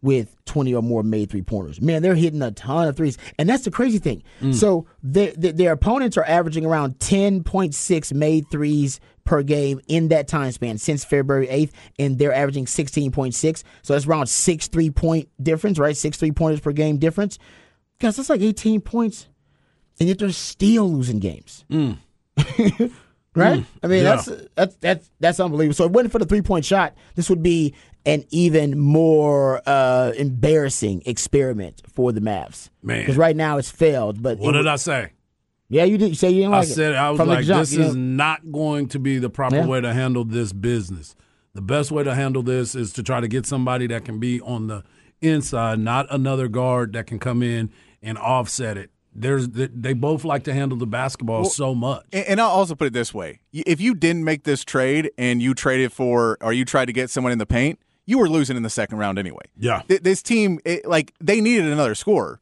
[SPEAKER 1] with 20 or more made three pointers. Man, they're hitting a ton of threes. And that's the crazy thing. So their, their, their opponents are averaging around 10.6 made threes per game in that time span since February 8th, and they're averaging 16.6. So that's around six three point difference, right? Six three pointers per game difference. Guys, that's like 18 points. And yet they're still losing games. <laughs> right? I mean,
[SPEAKER 2] Yeah.
[SPEAKER 1] that's that's that's that's unbelievable. So if it wasn't for the three point shot, this would be an even more uh, embarrassing experiment for the Mavs.
[SPEAKER 2] Man.
[SPEAKER 1] because right now it's failed. But
[SPEAKER 2] What did I say?
[SPEAKER 1] Yeah, you did. You say you didn't
[SPEAKER 2] I
[SPEAKER 1] like it.
[SPEAKER 2] I said I was
[SPEAKER 1] From
[SPEAKER 2] like,
[SPEAKER 1] jump,
[SPEAKER 2] this is
[SPEAKER 1] didn't-
[SPEAKER 2] not going to be the proper
[SPEAKER 1] Yeah.
[SPEAKER 2] way to handle this business. The best way to handle this is to try to get somebody that can be on the inside, not another guard that can come in and offset it. There's they they both like to handle the basketball so much.
[SPEAKER 3] And and I'll also put it this way: if you didn't make this trade and you traded for, or you tried to get someone in the paint, you were losing in the second round anyway.
[SPEAKER 2] Yeah.
[SPEAKER 3] This team, it, like, they needed another scorer.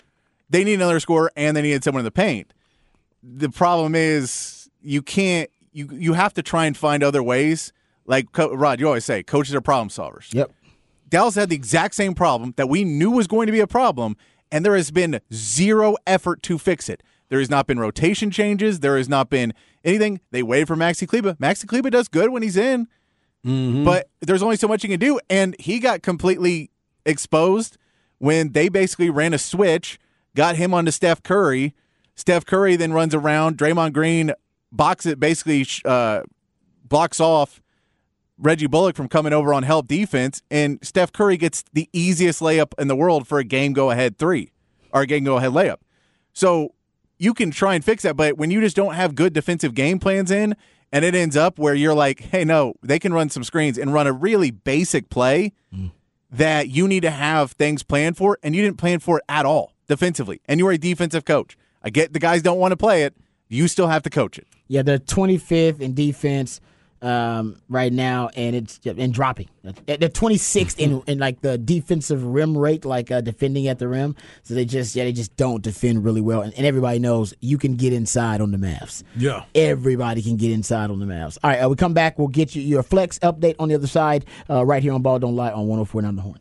[SPEAKER 3] They need another scorer, and they needed someone in the paint. The problem is you can't. You you have to try and find other ways. Like Rod, you always say, coaches are problem solvers.
[SPEAKER 1] Yep.
[SPEAKER 3] Dallas had the exact same problem that we knew was going to be a problem, and there has been zero effort to fix it. There has not been rotation changes. There has not been anything. They waited for Maxi Kleber. Maxi Kleber does good when he's in, but there's only so much he can do. And he got completely exposed when they basically ran a switch, got him onto Steph Curry. Steph Curry then runs around. Draymond Green box it, basically uh, blocks off Reggie Bullock from coming over on help defense, and Steph Curry gets the easiest layup in the world for a game go ahead three or a game go ahead layup. So you can try and fix that, but when you just don't have good defensive game plans in, and it ends up where you're like, hey, no, they can run some screens and run a really basic play mm. that you need to have things planned for, and you didn't plan for it at all defensively, and you're a defensive coach. I get the guys don't want to play it. You still have to coach it.
[SPEAKER 1] Yeah, they're 25th in defense um, right now, and it's and dropping. They're 26th in, in like the defensive rim rate, like uh, defending at the rim. So they just yeah they just don't defend really well, and, and everybody knows you can get inside on the Mavs.
[SPEAKER 2] Yeah.
[SPEAKER 1] Everybody can get inside on the Mavs. All right, uh, we come back. We'll get you your flex update on the other side, uh, right here on Ball Don't Lie on 104.9 The Horn.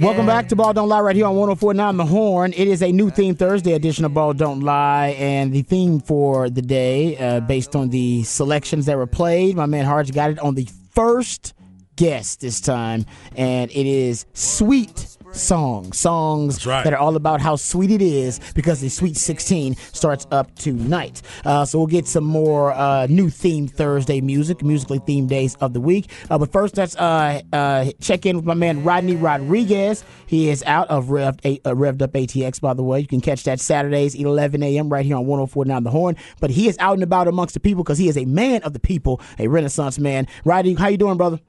[SPEAKER 1] Welcome back to Ball Don't Lie right here on 1049 The Horn. It is a new theme Thursday edition of Ball Don't Lie, and the theme for the day, uh, based on the selections that were played, my man Harge got it on the first guest this time, and it is sweet songs. Songs
[SPEAKER 2] right.
[SPEAKER 1] that are all about how sweet it is because the Sweet 16 starts up tonight. Uh, so we'll get some more uh, new theme Thursday music, musically themed days of the week. Uh, but first, let's uh, uh, check in with my man Rodney Rodriguez. He is out of Revved, uh, Revved Up ATX, by the way. You can catch that Saturdays, 11 a.m. right here on 1049 The Horn. But he is out and about amongst the people because he is a man of the people, a Renaissance man. Rodney, how you doing, brother?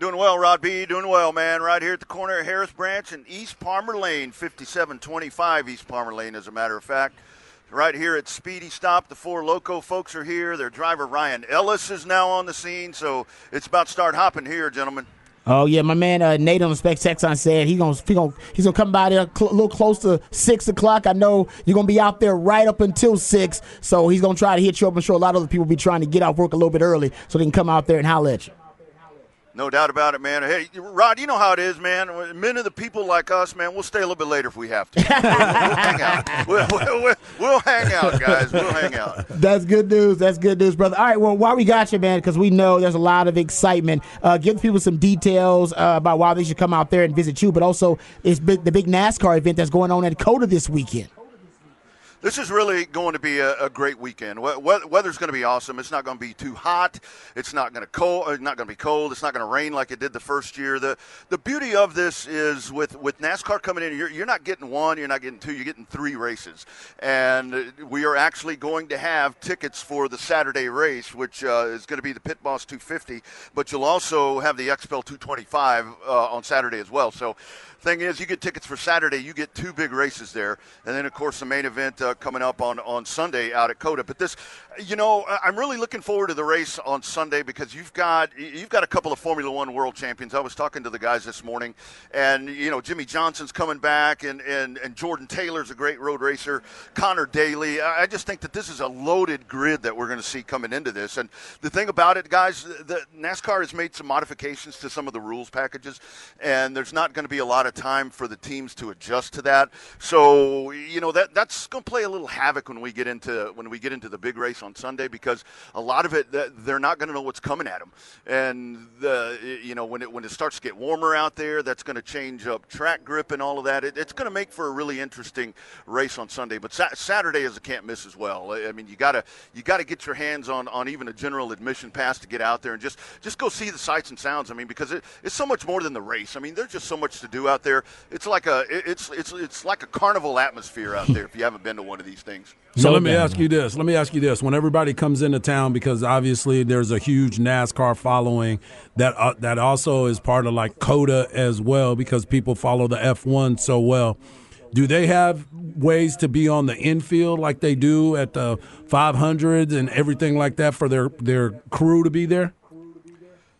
[SPEAKER 6] Doing well, Rod B. Doing well, man. Right here at the corner of Harris Branch and East Palmer Lane, 5725 East Palmer Lane, as a matter of fact. Right here at Speedy Stop, the four loco folks are here. Their driver Ryan Ellis is now on the scene, so it's about to start hopping here, gentlemen.
[SPEAKER 1] Oh yeah, my man uh, Nate on the Spec Texon said he gonna he gonna he's gonna come by there cl- a little close to six o'clock. I know you're gonna be out there right up until six, so he's gonna try to hit you up. I'm sure a lot of other people be trying to get off work a little bit early so they can come out there and holler at you.
[SPEAKER 6] No doubt about it, man. Hey, Rod, you know how it is, man. Men of the people like us, man, we'll stay a little bit later if we have to. we'll, <laughs> we'll hang out. We'll, we'll, we'll hang out, guys. We'll hang out.
[SPEAKER 1] That's good news. That's good news, brother. All right, well, while we got you, man, because we know there's a lot of excitement, uh, give people some details uh, about why they should come out there and visit you, but also it's big, the big NASCAR event that's going on at COTA this weekend.
[SPEAKER 6] This is really going to be a, a great weekend. We- we- Weather's going to be awesome. It's not going to be too hot. It's not going to cold. uh, Not going to be cold. It's not going to rain like it did the first year. The the beauty of this is with with NASCAR coming in, you're, you're not getting one, you're not getting two, you're getting three races, and we are actually going to have tickets for the Saturday race, which uh, is going to be the Pit Boss 250. But you'll also have the XPEL 225 uh, on Saturday as well. So thing is, you get tickets for Saturday, you get two big races there, and then of course the main event uh, Uh, coming up on on Sunday out at COTA. But this, you know, I'm really looking forward to the race on Sunday because you've got you've got a couple of Formula One world champions. I was talking to the guys this morning, and you know Jimmie Johnson's coming back, and and and Jordan Taylor's a great road racer. Conor Daly. I I just think that this is a loaded grid that we're going to see coming into this. And the thing about it, guys, the NASCAR has made some modifications to some of the rules packages, and there's not going to be a lot of time for the teams to adjust to that. So you know that that's going to play a little havoc when we get into when we get into the big race on Sunday because a lot of it they're not going to know what's coming at them, and the you know when it when it starts to get warmer out there, that's going to change up track grip and all of that. It, it's going to make for a really interesting race on Sunday. But sa- Saturday is a can't miss as well. I mean, you gotta you gotta get your hands on on even a general admission pass to get out there and just just go see the sights and sounds. I mean, because it, it's so much more than the race. I mean, there's just so much to do out there. It's like a it- it's it's it's like a carnival atmosphere out there if you haven't been to one of these things.
[SPEAKER 2] So let me ask you this. Let me ask you this. When everybody comes into town, because obviously there's a huge NASCAR following that uh, that also is part of like COTA as well, because people follow the F1 so well. Do they have ways to be on the infield like they do at the 500s and everything like that for their their crew to be there?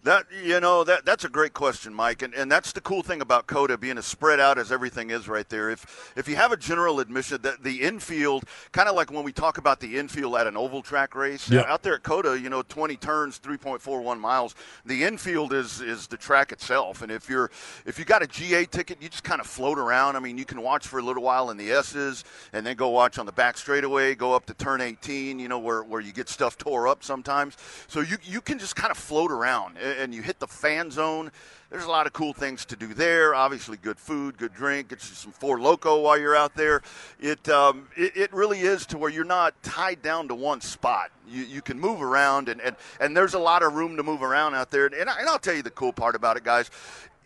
[SPEAKER 6] That you know that that's a great question, Mike, and, and that's the cool thing about COTA being as spread out as everything is right there. If if you have a general admission that the infield, kind of like when we talk about the infield at an oval track race
[SPEAKER 2] Yeah.
[SPEAKER 6] out there at COTA, you know, 20 turns, 3.41 miles. The infield is is the track itself, and if you're if you got a GA ticket, you just kind of float around. I mean, you can watch for a little while in the S's, and then go watch on the back straightaway, go up to turn 18, you know, where where you get stuff tore up sometimes. So you you can just kind of float around and you hit the fan zone. There's a lot of cool things to do there. Obviously, good food, good drink. Get you some Four Loco while you're out there. It, um, it it really is to where you're not tied down to one spot. You, you can move around, and, and, and there's a lot of room to move around out there. And, I, and I'll tell you the cool part about it, guys.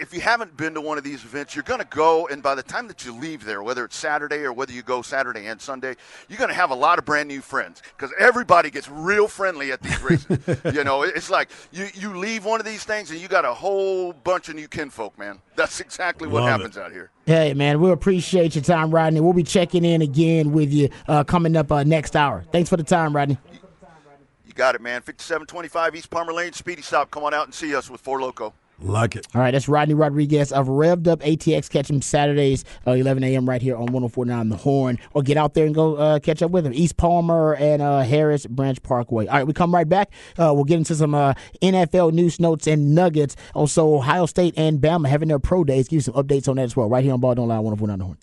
[SPEAKER 6] If you haven't been to one of these events, you're going to go, and by the time that you leave there, whether it's Saturday or whether you go Saturday and Sunday, you're going to have a lot of brand new friends because everybody gets real friendly at these races. <laughs> you know, it's like you, you leave one of these things and you got a whole bunch of new kinfolk, man. That's exactly what
[SPEAKER 2] Love it.
[SPEAKER 6] happens out here.
[SPEAKER 1] Hey, man, we appreciate your time, Rodney. We'll be checking in again with you uh, coming up uh, next hour. Thanks for the time, Rodney.
[SPEAKER 6] You got it, man. 5725 East Palmer Lane, Speedy Stop. Come on out and see us with Four Loco.
[SPEAKER 2] Like it.
[SPEAKER 1] All right, that's Rodney Rodriguez of Revved Up ATX. Catch him Saturdays, uh, 11 a.m. right here on 1049 The Horn. Or get out there and go uh, catch up with him. East Palmer and uh, Harris Branch Parkway. All right, we come right back. Uh, we'll get into some uh, NFL news notes and nuggets. Also, Ohio State and Bama having their pro days. Give you some updates on that as well. Right here on Ball Don't Lie 1049 The Horn.